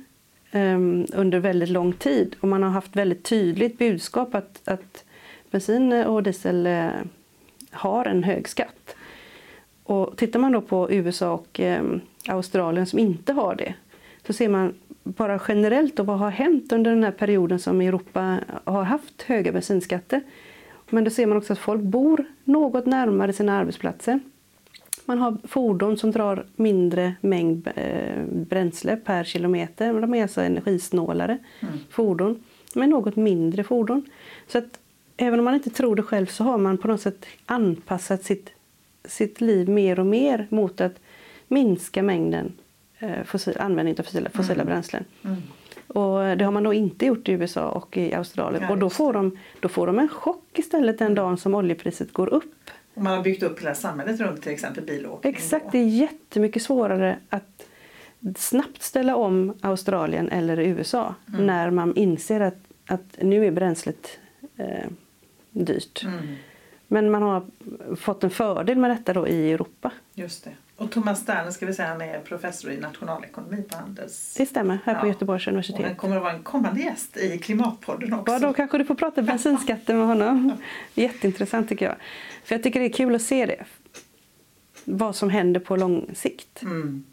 under väldigt lång tid. Och man har haft väldigt tydligt budskap att, att bensin och diesel har en hög skatt. Och tittar man då på USA och Australien som inte har det så ser man bara generellt då vad har hänt under den här perioden som Europa har haft höga bensinskatter. Men då ser man också att folk bor något närmare sina arbetsplatser. Man har fordon som drar mindre mängd eh, bränsle per kilometer. De är alltså energisnålare fordon. Men något mindre fordon. Så att även om man inte tror det själv så har man på något sätt anpassat sitt, sitt liv mer och mer mot att minska mängden fossil, användning av fossila, fossila bränslen. Mm. Och det har man då inte gjort i USA och i Australien. Ja, och då får, de, då får de en chock istället den dagen som oljepriset går upp. Och man har byggt upp hela samhället runt till exempel bilåkning. Exakt, det är jättemycket svårare att snabbt ställa om Australien eller USA Mm. när man inser att, att nu är bränslet eh, dyrt. Mm. Men man har fått en fördel med detta då i Europa. Just det. Och Thomas Sterner ska vi säga, han är professor i nationalekonomi på Handels. Det stämmer, här på Ja. Göteborgs Och han universitet. kommer att vara en kommande gäst i Klimatpodden också. Ja, då kanske du får prata bensinskatten med honom. Jätteintressant tycker jag. För jag tycker det är kul att se det. Vad som händer på lång sikt. Mm.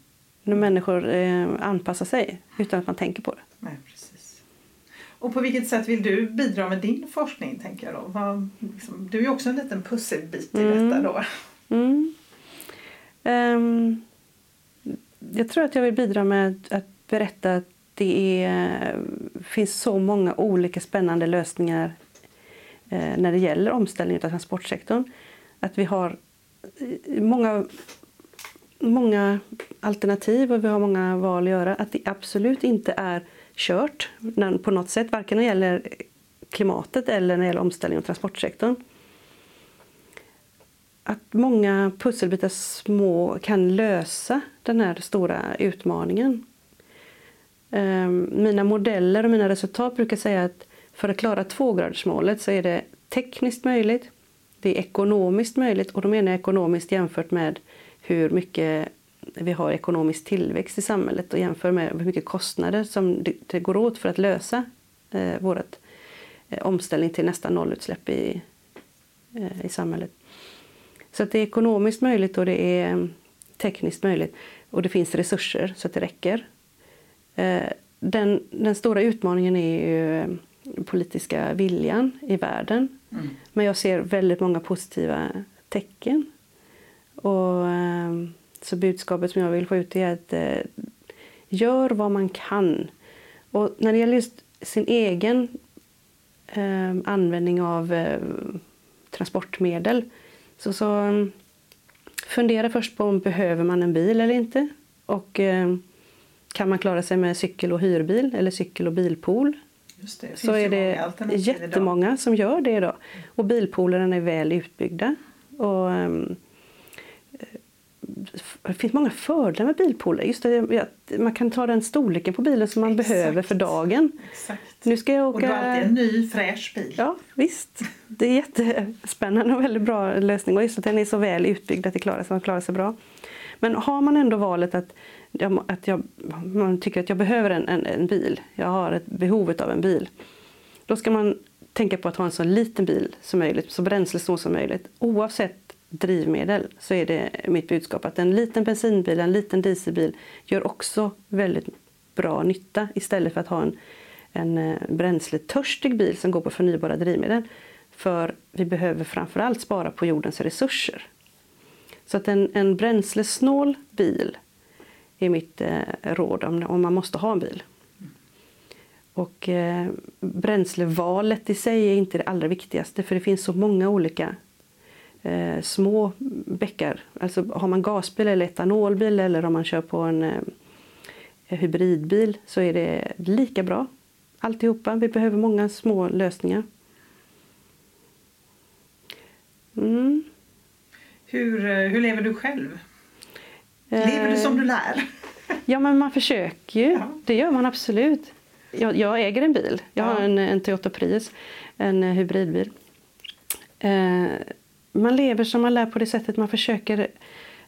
När människor eh, anpassar sig utan att man tänker på det. Nej, precis. Och på vilket sätt vill du bidra med din forskning? tänker jag då? Vad, liksom, du är ju också en liten pusselbit i Mm. detta då. Mm. Um, jag tror att jag vill bidra med att berätta att det är, finns så många olika spännande lösningar eh, när det gäller omställningen av transportsektorn. Att vi har eh, många, många alternativ och vi har många val att göra. Att det absolut inte är kört på något sätt, varken när det gäller klimatet eller när det gäller omställningen av transportsektorn att många pusselbitar små kan lösa den här stora utmaningen. Ehm, mina modeller och mina resultat brukar säga att för att klara tvågradersmålet så är det tekniskt möjligt, det är ekonomiskt möjligt och då menar jag ekonomiskt jämfört med hur mycket vi har ekonomisk tillväxt i samhället och jämför med hur mycket kostnader som det- går åt för att lösa eh, vårt eh, omställning till nästan nollutsläpp i, eh, i samhället. Så att det är ekonomiskt möjligt och det är eh, tekniskt möjligt. Och det finns resurser så att det räcker. Eh, Den, den stora utmaningen är ju eh, politiska viljan i världen. Mm. Men jag ser väldigt många positiva tecken. Och, så budskapet som jag vill få ut är att gör vad man kan. Och när det gäller just sin egen användning av transportmedel så, så um, fundera först på om behöver man en bil eller inte. Och eh, kan man klara sig med cykel och hyrbil eller cykel och bilpool Just det, så är det många alternativ idag. jättemånga som gör det idag. Och bilpoolerna är väl utbyggda. Och, ehm, det finns många fördelar med bilpooler. Just det, att man kan ta den storleken på bilen som man Exakt. behöver för dagen. Exakt. Nu ska jag Och du åka... har alltid en ny fräsch bil. Ja, visst. Det är jättespännande och väldigt bra lösning. Och just att den är så väl utbyggd att det klarar sig, man klarar sig bra. Men har man ändå valet att, att jag, man tycker att jag behöver en, en, en bil, jag har ett behovet av en bil. Då ska man tänka på att ha en så liten bil som möjligt, så bränslesnål som möjligt. Oavsett drivmedel så är det mitt budskap att en liten bensinbil, en liten dieselbil gör också väldigt bra nytta istället för att ha en, en eh, bränsletörstig bil som går på förnybara drivmedel. För vi behöver framförallt spara på jordens resurser. Så att en, en bränslesnål bil är mitt eh, råd om, om man måste ha en bil. Och eh, bränslevalet i sig är inte det allra viktigaste för det finns så många olika eh, små bäckar. Alltså har man gasbil eller etanolbil eller om man kör på en eh, hybridbil så är det lika bra. Alltihopa. Vi behöver många små lösningar. Mm. Hur, eh, hur lever du själv? Lever du som du lär? Ja, men man försöker ju. Ja. Det gör man absolut. Jag, jag äger en bil. Jag Ja. har en, en Toyota Prius, en eh, hybridbil. Eh, man lever som man lär på det sättet man försöker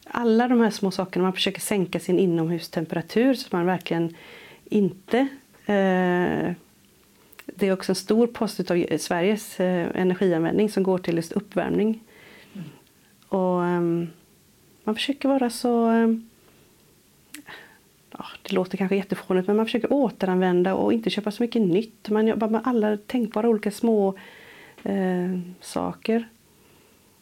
alla de här små sakerna. Man försöker sänka sin inomhustemperatur så att man verkligen inte eh, det är också en stor post av Sveriges eh, energianvändning som går till just uppvärmning. Och ehm, man försöker vara så ehm, ja, det låter kanske jättefånigt, men man försöker återanvända och inte köpa så mycket nytt. Man jobbar med alla tänkbara olika små eh, saker.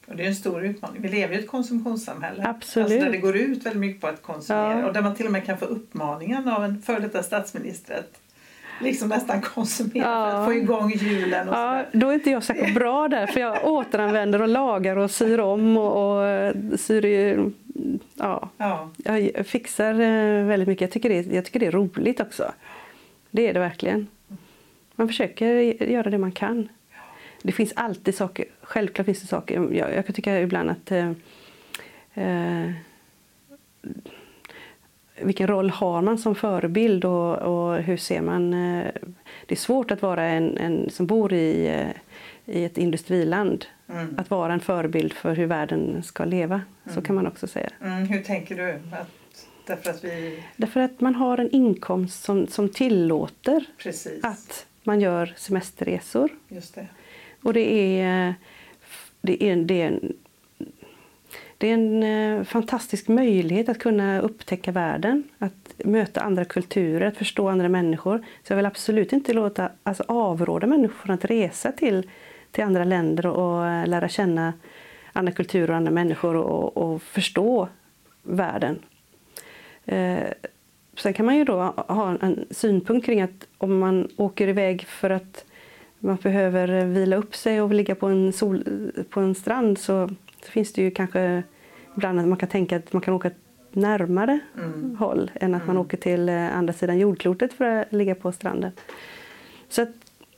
Och det är en stor utmaning. Vi lever i ett konsumtionssamhälle. Absolut. Alltså där det går ut väldigt mycket på att konsumera. Ja. Och där man till och med kan få uppmaningen av en före detta statsminister att liksom nästan konsumera för Ja. att få igång hjulen. Och Ja, då är inte jag särskilt bra där, för jag återanvänder och lagar och syr om och, och syr i- ja, Ja. jag fixar eh, väldigt mycket. Jag tycker, det, jag tycker det är roligt också. Det är det verkligen. Man försöker göra det man kan. Det finns alltid saker, självklart finns det saker. Jag, jag kan tycka ibland att eh, eh, vilken roll har man som förebild och, och hur ser man... Eh, det är svårt att vara en, en som bor i, eh, i ett industriland. Mm. Att vara en förebild för hur världen ska leva. Så kan man också säga. Mm, hur tänker du? Att, därför att vi... Därför att man har en inkomst som, som tillåter Precis. att man gör semesterresor. Just det. Och det är, det är, det är, en, det är en eh, fantastisk möjlighet att kunna upptäcka världen, att möta andra kulturer, att förstå andra människor. Så jag vill absolut inte låta, alltså avråda människor från att resa till, till andra länder och eh, lära känna andra kulturer och andra människor och, och förstå världen. Eh, sen kan man ju då ha en, en synpunkt kring att om man åker iväg för att man behöver vila upp sig och ligga på en, sol, på en strand så, så finns det ju kanske ibland att man kan tänka att man kan åka närmare Mm. håll än att man åker till eh, andra sidan jordklotet för att ligga på stranden. Så att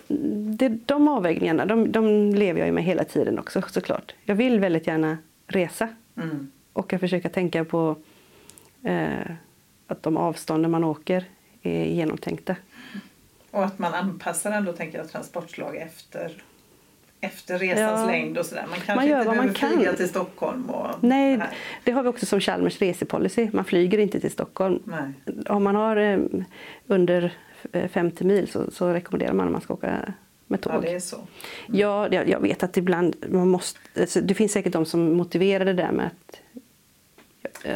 mm, det, de avvägningarna de, de lever jag ju med hela tiden också såklart. Jag vill väldigt gärna resa Mm. och jag försöker tänka på eh, att de avstånden man åker är genomtänkta. Och att man anpassar ändå tänker jag, transportslag efter, efter resans Ja. längd och sådär. Man kanske Man gör inte vad man behöver flyga kan. till Stockholm. Och Nej, det har vi också som Chalmers resepolicy. Man flyger inte till Stockholm. Nej. Om man har eh, under eh, 50 mil så, så rekommenderar man att man ska åka med tåg. Ja, det är så. Ja, jag, jag vet att ibland man måste, alltså, det finns säkert de som motiverar det där med att,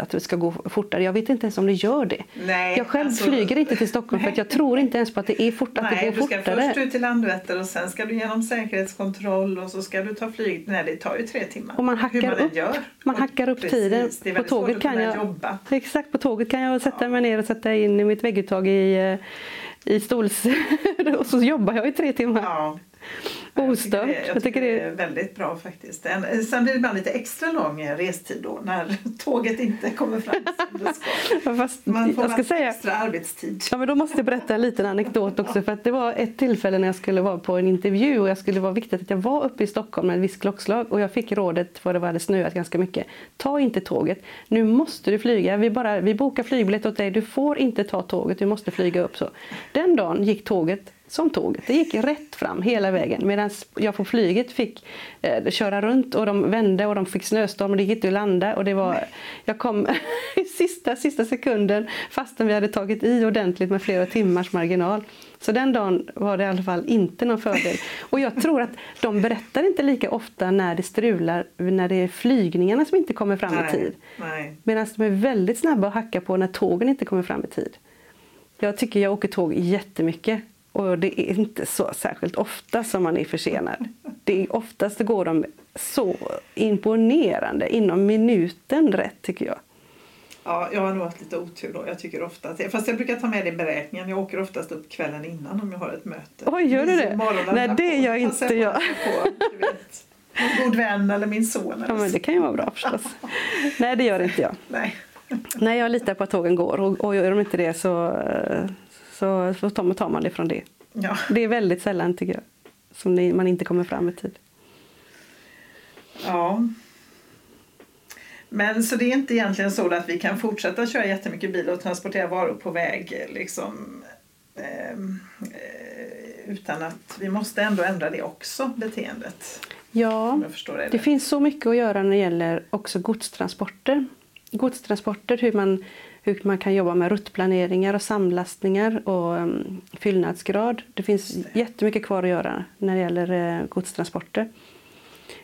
att det ska gå fortare. Jag vet inte ens om det gör det. Nej, jag själv alltså- flyger inte till Stockholm för att jag tror inte ens på att det, är fort, att Nej, det du går ska fortare. först ut till Landvetter och sen ska du genom säkerhetskontroll och så ska du ta flyget. Nej, det tar ju tre timmar. Och man hackar man upp, gör. man hackar upp precis, tiden. Det är På tåget kan att jag, jobba. Exakt, på tåget kan jag sätta mig ner och sätta in mitt vägguttag i, eh, i stols... och så jobbar jag i tre timmar. Ja. Ostört. Jag tycker, det, jag tycker det är väldigt bra faktiskt. En, sen blir det ibland lite extra lång eh, restid då när tåget inte kommer fram som det ska. Fast Man får jag ska säga, extra arbetstid. Ja, men då måste jag berätta en liten anekdot också. För att det var ett tillfälle när jag skulle vara på en intervju och jag skulle vara viktigt att jag var uppe i Stockholm med ett visst klockslag och jag fick rådet, för det hade snöat ganska mycket, ta inte tåget. Nu måste du flyga. Vi, bara, vi bokar flygbiljett åt dig. Du får inte ta tåget, du måste flyga upp. så. Den dagen gick tåget som tåget. Det gick rätt fram hela vägen medan jag på flyget fick eh, köra runt och de vände och de fick snöstorm och det gick inte att landa. Och det var, jag kom i sista, sista sekunden fastän vi hade tagit i ordentligt med flera timmars marginal. Så den dagen var det i alla fall inte någon fördel. Och jag tror att de berättar inte lika ofta när det strular, när det är flygningarna som inte kommer fram i tid. Medan de är väldigt snabba att hacka på när tågen inte kommer fram i tid. Jag tycker jag åker tåg jättemycket och det är inte så särskilt ofta som man är försenad. Det är oftast går de så imponerande inom minuten rätt tycker jag. Ja, jag har nog haft lite otur då. Jag tycker ofta att, fast jag brukar ta med det i beräkningen. Jag åker oftast upp kvällen innan om jag har ett möte. Oj, gör du det? Nej, det gör inte jag. På, en god vän eller min son. Eller Ja, men det kan ju vara bra förstås. Nej, det gör inte jag. Nej. Nej, jag litar på att tågen går och, och gör de inte det så, så, så tar man- tar man det från det. Ja. Det är väldigt sällan tycker jag som det, man inte kommer fram i tid. ja. Men så det är inte egentligen så att vi kan fortsätta köra jättemycket bil och transportera varor på väg liksom, ehm, eh, utan att vi måste ändå ändra det också, beteendet. Ja, det. Det finns så mycket att göra när det gäller också godstransporter. Godstransporter, hur man, hur man kan jobba med ruttplaneringar och samlastningar och um, fyllnadsgrad. Det finns jättemycket kvar att göra när det gäller eh, godstransporter.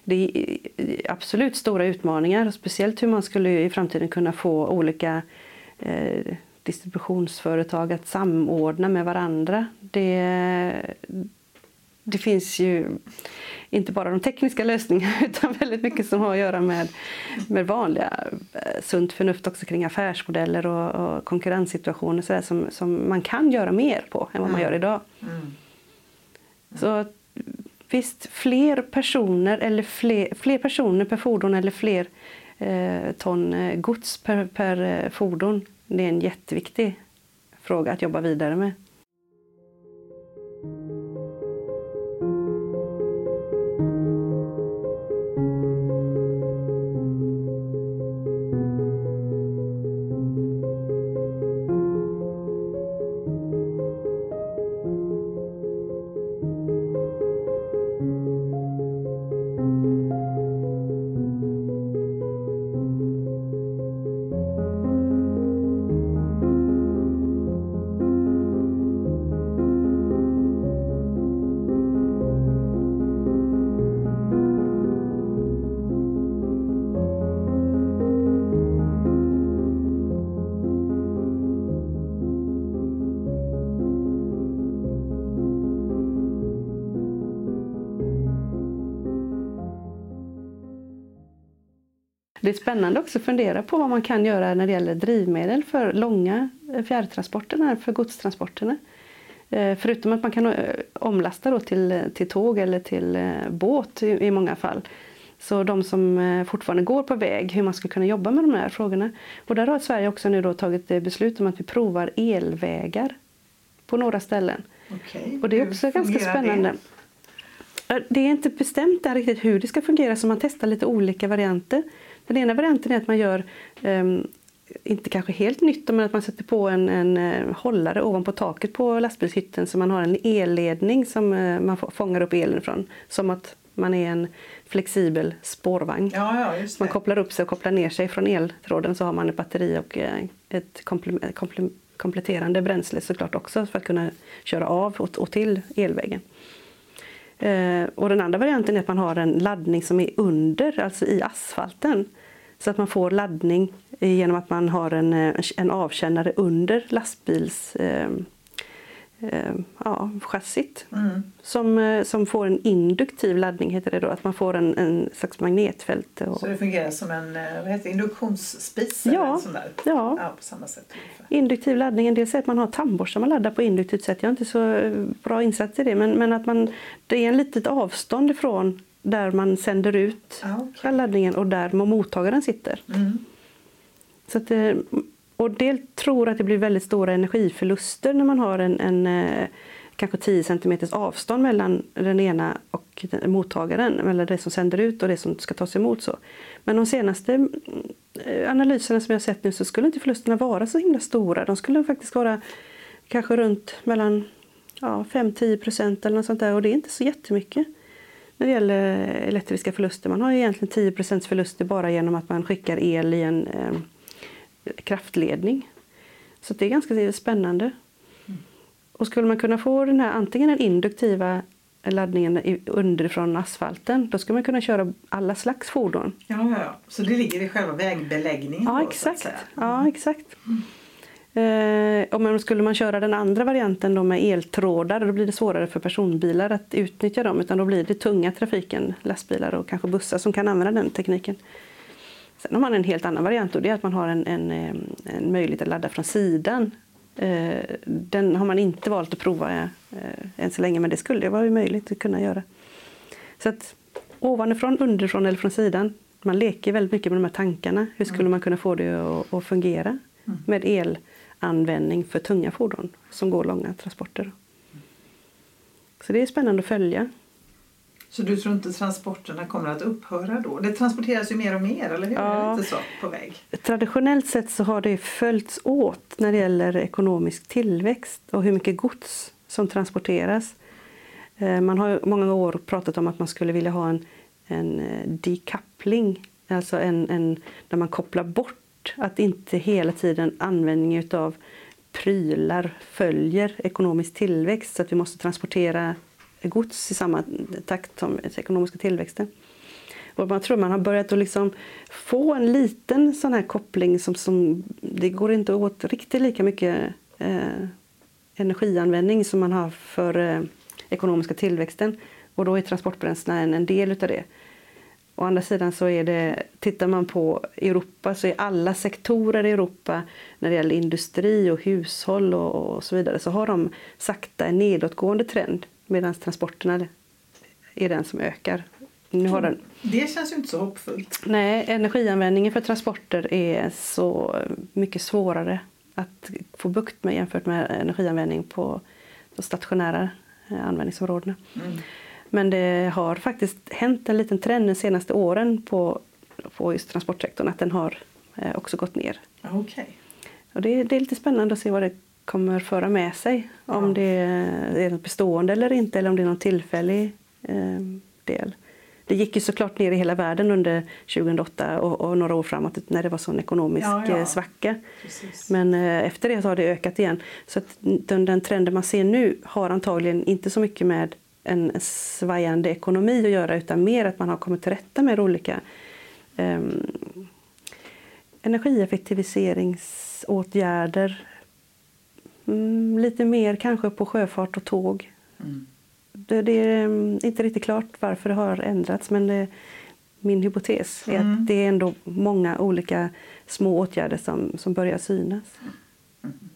Det är eh, absolut stora utmaningar, speciellt hur man skulle i framtiden kunna få olika eh, distributionsföretag att samordna med varandra. Det, det finns ju inte bara de tekniska lösningarna utan väldigt mycket som har att göra med, med vanliga eh, sunt förnuft också kring affärsmodeller och, och konkurrenssituationer så där, som, som man kan göra mer på än vad man Mm. gör idag. Mm. Så visst, fler personer eller fler, fler personer per fordon eller fler eh, ton eh, gods per, per eh, fordon. Det är en jätteviktig fråga att jobba vidare med. Är spännande också att fundera på vad man kan göra när det gäller drivmedel för långa eh, fjärrtransporterna, för godstransporterna. Eh, Förutom att man kan eh, omlasta då till, till tåg eller till båt i, i många fall. Så de som fortfarande går på väg, hur man ska kunna jobba med de här frågorna. Och där har Sverige också nu då tagit beslut om att vi provar elvägar på några ställen. Okej. Och det är också ganska spännande. det? Det är inte bestämt där riktigt hur det ska fungera så man testar lite olika varianter. Den ena varianten är att man gör, ehm, inte kanske helt nytt, men att man sätter på en, en eh, hållare ovanpå taket på lastbilshytten så man har en elledning som eh, man få- fångar upp elen från. Som att man är en flexibel spårvagn. Ja, ja, just Man kopplar upp sig och kopplar ner sig från eltråden så har man ett batteri och eh, ett komple- komple- kompletterande bränsle såklart också för att kunna köra av och, och till elvägen. Eh, och den andra varianten är att man har en laddning som är under, alltså i asfalten. Så att man får laddning genom att man har en, eh, en avkännare under lastbils eh, eh, ja, chassit. Mm. Som, eh, som får en induktiv laddning, heter det då. Att man får en, en slags magnetfält. Och, Så det fungerar som en eh, vad heter det, induktionsspis? Ja. Eller ja, ja, på samma sätt ungefär. induktiv laddning. En del säger att man har tandborstar man laddar på induktivt sätt. Jag är inte så eh, bra insatt i det. Men, men att man, det är en litet avstånd ifrån där man sänder ut okej. själva laddningen och där mottagaren sitter. Mm. Så att, och del tror att det blir väldigt stora energiförluster när man har en, en eh, kanske 10 cm avstånd mellan den ena och den, mottagaren, eller det som sänder ut och det som ska tas emot. Så. Men de senaste mm, eh, analyserna som jag sett nu så skulle inte förlusterna vara så himla stora. De skulle faktiskt vara kanske runt mellan ja, 5-10 procent eller något sånt där och det är inte så jättemycket när det gäller elektriska förluster. Man har egentligen 10 procents förluster bara genom att man skickar el i en eh, kraftledning. Så det är ganska spännande. Och skulle man kunna få den här, antingen den induktiva laddningen underifrån asfalten, då skulle man kunna köra alla slags fordon. Ja, ja, ja. Så det ligger i själva vägbeläggningen? Ja, då, exakt. Mm. Ja, exakt. Mm. Eh, och skulle man köra den andra varianten då med eltrådar då blir det svårare för personbilar att utnyttja dem utan då blir det tunga trafiken, lastbilar och kanske bussar som kan använda den tekniken. Sen har man en helt annan variant och det är att man har en, en, en möjlighet att ladda från sidan. Eh, den har man inte valt att prova eh, än så länge men det skulle vara möjligt att kunna göra. Så att ovanifrån, underifrån eller från sidan. Man leker väldigt mycket med de här tankarna. Hur skulle man kunna få det att, att fungera mm. med elanvändning för tunga fordon som går långa transporter. Så det är spännande att följa. Så du tror inte transporterna kommer att upphöra då? Det transporteras ju mer och mer, eller hur? Ja. Är det inte så på väg? Traditionellt sett så har det följts åt när det gäller ekonomisk tillväxt och hur mycket gods som transporteras. Eh, man har många år pratat om att man skulle vilja ha en, en eh, decoupling, alltså en, en, där man kopplar bort att inte hela tiden användning av prylar följer ekonomisk tillväxt så att vi måste transportera gods i samma takt som den ekonomiska tillväxten. Och man tror man har börjat att liksom få en liten sån här koppling som, som det går inte åt riktigt lika mycket eh, energianvändning som man har för eh, ekonomiska tillväxten. Och då är transportbränslena en, en del utav det. Å andra sidan så är det, tittar man på Europa så är alla sektorer i Europa när det gäller industri och hushåll och, och så vidare så har de sakta en nedåtgående trend medan transporterna är den som ökar. Nu har den... Det känns ju inte så hoppfullt. Nej, energianvändningen för transporter är så mycket svårare att få bukt med jämfört med energianvändning på de stationära eh, användningsområdena. Mm. Men det har faktiskt hänt en liten trend de senaste åren på, på just transportsektorn att den har eh, också gått ner. Okay. Och det, det är lite spännande att se vad det kommer föra med sig. Om det är något bestående eller inte eller om det är någon tillfällig eh, del. Det gick ju såklart ner i hela världen under 2008 och, och några år framåt när det var sån ekonomisk ja, ja. Eh, svacka. Precis. Men eh, efter det har det ökat igen. Så den, den trenden man ser nu har antagligen inte så mycket med en svajande ekonomi att göra utan mer att man har kommit till rätta med olika eh, energieffektiviseringsåtgärder Mm, lite mer kanske på sjöfart och tåg. Mm. Det, det, är mm, inte riktigt klart varför det har ändrats men det, min hypotes är mm. att det är ändå många olika små åtgärder som, som börjar synas. Mm.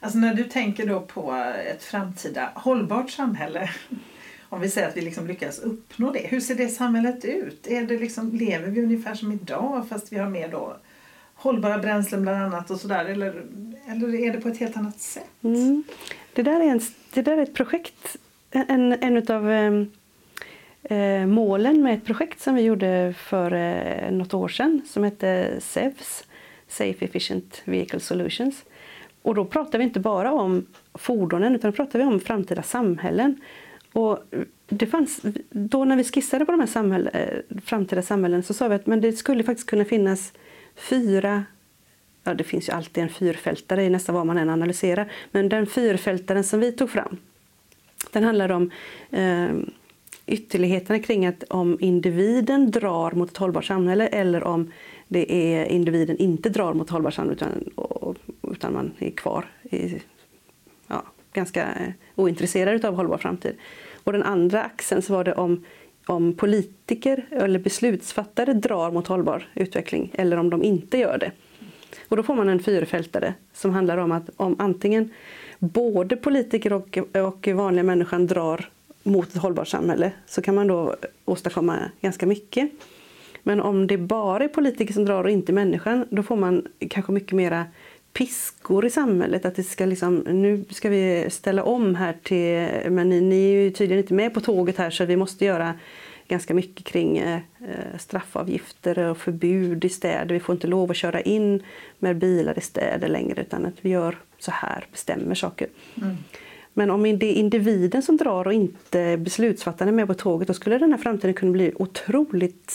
Alltså när du tänker då på ett framtida hållbart samhälle om vi säger att vi liksom lyckas uppnå det. Hur ser det samhället ut? Är det liksom, lever vi ungefär som idag fast vi har mer då hållbara bränslen bland annat och sådär? Eller, eller är det på ett helt annat sätt? Mm. Det, där är en, det där är ett projekt, en, en utav ehm, eh, målen med ett projekt som vi gjorde för eh, något år sedan som hette SEVS, Safe Efficient Vehicle Solutions. Och då pratar vi inte bara om fordonen utan då pratar vi om framtida samhällen. Och det fanns, då när vi skissade på de här samhäll, eh, framtida samhällen så sa vi att men det skulle faktiskt kunna finnas fyra ja, det finns ju alltid en fyrfältare i nästan vad man än analyserar, men den fyrfältaren som vi tog fram, den handlar om eh, ytterligheterna kring att om individen drar mot ett hållbart samhälle eller om det är individen inte drar mot ett hållbart samhälle utan, utan man är kvar i, ja, ganska eh, ointresserad av hållbar framtid. Och den andra axeln så var det om om politiker eller beslutsfattare drar mot hållbar utveckling eller om de inte gör det. Och då får man en fyrfältare som handlar om att om antingen både politiker och, och vanliga människan drar mot ett hållbart samhälle så kan man då åstadkomma ganska mycket. Men om det bara är politiker som drar och inte människan, då får man kanske mycket mera piskor i samhället. Att det ska liksom, nu ska vi ställa om här till, men ni, ni är ju tydligen inte med på tåget här så vi måste göra ganska mycket kring eh, straffavgifter och förbud i städer. Vi får inte lov att köra in med bilar i städer längre utan att vi gör så här, bestämmer saker. Mm. Men om det är individen som drar och inte beslutsfattarna med på tåget då skulle den här framtiden kunna bli otroligt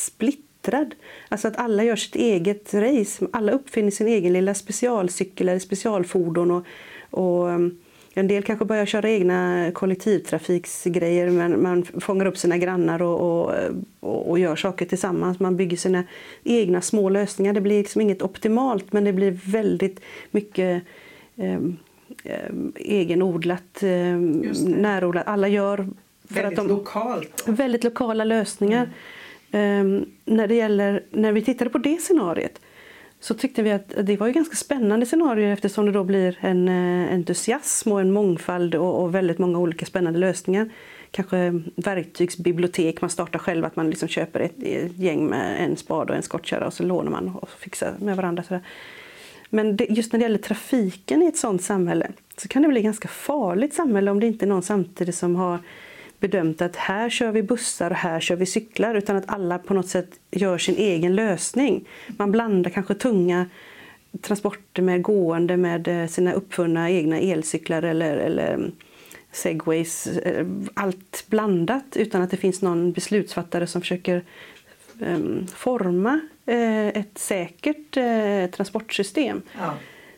splittrad. Alltså att alla gör sitt eget race. Alla uppfinner sin egen lilla specialcykel eller specialfordon. Och, och um, en del kanske börjar köra egna kollektivtrafiksgrejer men man fångar upp sina grannar och, och, och, gör saker tillsammans. Man bygger sina egna små lösningar. Det blir liksom inget optimalt men det blir väldigt mycket eh, egenodlat, eh, närodlat. Alla gör för väldigt att de, lokalt. Väldigt lokala lösningar. Mm. Eh, när, det gäller, när vi tittade på det scenariet så tyckte vi att det var ju ganska spännande scenario eftersom det då blir en eh, entusiasm och en mångfald och, och, väldigt många olika spännande lösningar. Kanske verktygsbibliotek, man startar själv, att man liksom köper ett, ett gäng med en spade och en skottkärra och så lånar man och fixar med varandra. Sådär. Men det, just när det gäller trafiken i ett sådant samhälle så kan det bli ett ganska farligt samhälle om det inte är någon samtidigt som har bedömt att här kör vi bussar och här kör vi cyklar utan att alla på något sätt gör sin egen lösning. Man blandar kanske tunga transporter med gående med eh, sina uppfunna egna elcyklar eller, eller mm, segways. Eh, allt blandat utan att det finns någon beslutsfattare som försöker um, forma Eh, ett säkert transportsystem. Ja.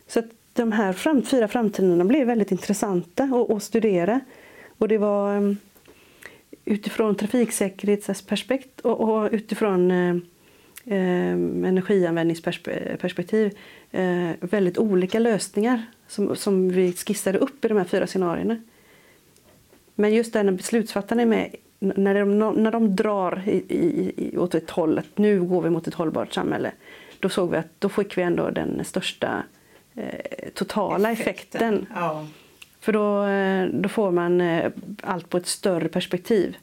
Så att de här fram, fyra framtiderna blev väldigt intressanta att, att studera. Och det var mm, utifrån trafiksäkerhetsperspektiv och, och utifrån eh, eh, energianvändningsperspektiv eh, väldigt olika lösningar som, som vi skissade upp i de här fyra scenarierna. Men just när beslutsfattarna är med när de, när de drar i, i, åt ett håll, att nu går vi mot ett hållbart samhälle, då såg vi att då fick vi ändå den största eh, totala effekten. effekten. Ja. För då, eh, då får man eh, allt på ett större perspektiv.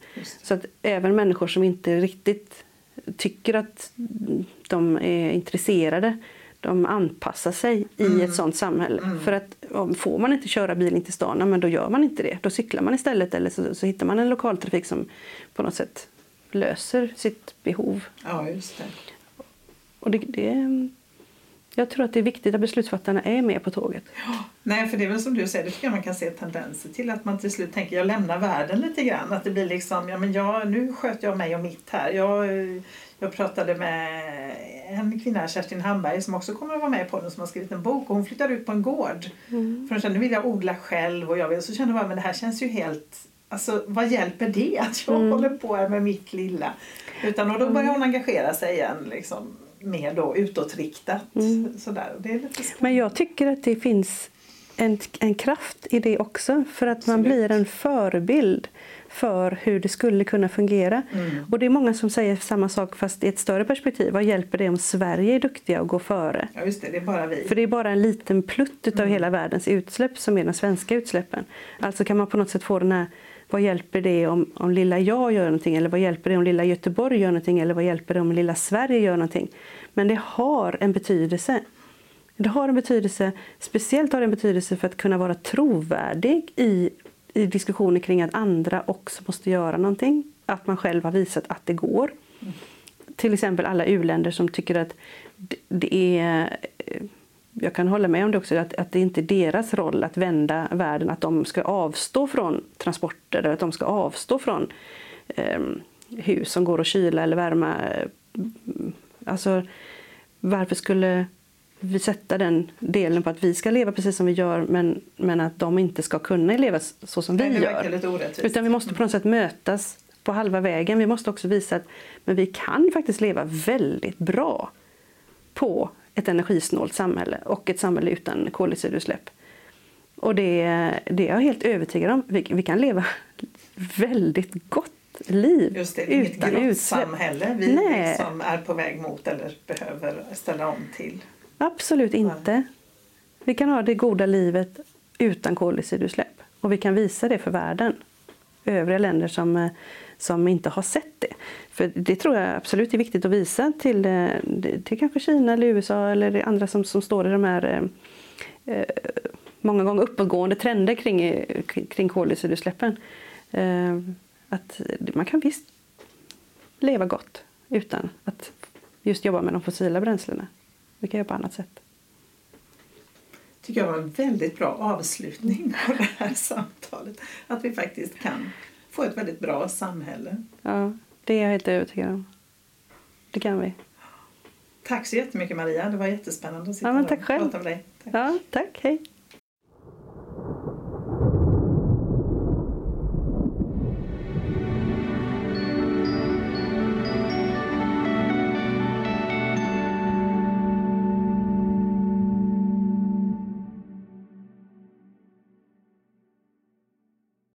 Så att även människor som inte riktigt tycker att de är intresserade de anpassar sig mm. i ett sånt samhälle. Mm. För att om, får man inte köra bil in till stan, men då gör man inte det. Då cyklar man istället eller så, så hittar man en lokaltrafik som på något sätt löser sitt behov. Ja, just det. Och det, det, jag tror att det är viktigt att beslutsfattarna är med på tåget. Ja, nej, för det är väl som du säger, det tycker jag man kan se tendenser till att man till slut tänker jag lämnar världen lite grann. Att det blir liksom, ja men jag, nu sköter jag mig och mitt här. Jag, jag pratade med en kvinna, Kerstin Hamberg, som också kommer att vara med i podden som har skrivit en bok och hon flyttar ut på en gård. Mm. För hon kände, nu vill jag odla själv och jag vill, så kände jag bara, men det här känns ju helt Alltså vad hjälper det att jag mm. håller på med mitt lilla? Utan och då börjar hon engagera sig igen liksom, mer då utåtriktat. Mm. Sådär. Det är lite Men jag tycker att det finns en, en kraft i det också för att man blir en förebild för hur det skulle kunna fungera. Mm. Och det är många som säger samma sak fast i ett större perspektiv. Vad hjälper det om Sverige är duktiga och går före? Ja, just det, det är bara vi. För det är bara en liten plutt av mm. hela världens utsläpp som är de svenska utsläppen. Alltså kan man på något sätt få den här vad hjälper det om, om lilla jag gör någonting eller vad hjälper det om lilla Göteborg gör någonting eller vad hjälper det om lilla Sverige gör någonting. Men det har en betydelse. Det har en betydelse, speciellt har det en betydelse för att kunna vara trovärdig i i diskussioner kring att andra också måste göra någonting. Att man själv har visat att det går. Mm. Till exempel alla u-länder som tycker att det är jag kan hålla med om det också, att, att det inte är deras roll att vända världen, att de ska avstå från transporter eller att de ska avstå från eh, hus som går att kyla eller värma. Alltså, varför skulle vi sätta den delen på att vi ska leva precis som vi gör men, men att de inte ska kunna leva så som Nej, vi gör. Utan vi måste på något sätt mötas på halva vägen. Vi måste också visa att men vi kan faktiskt leva väldigt bra på ett energisnålt samhälle och ett samhälle utan koldioxidutsläpp. Och det, det är jag helt övertygad om. Vi, vi kan leva väldigt gott liv Just det, inget utan utsläpp. samhälle vi liksom är på väg mot eller behöver ställa om till. Absolut inte. Vi kan ha det goda livet utan koldioxidutsläpp och vi kan visa det för världen övriga länder som, eh, som inte har sett det. För det tror jag absolut är viktigt att visa till, eh, till kanske Kina eller USA eller andra som, som står i de här eh, eh många gånger uppåtgående trender kring, eh, kring koldioxidutsläppen. Eh, att man kan visst leva gott utan att just jobba med de fossila bränslena. Vi kan göra på annat sätt. tycker jag var en väldigt bra avslutning på det här samtalet. Att vi faktiskt kan få ett väldigt bra samhälle. Ja, det är jag helt övertygad om. Det kan vi. Tack så jättemycket Maria, det var jättespännande att sitta ja, tack och prata med dig. Tack. Ja, tack, hej.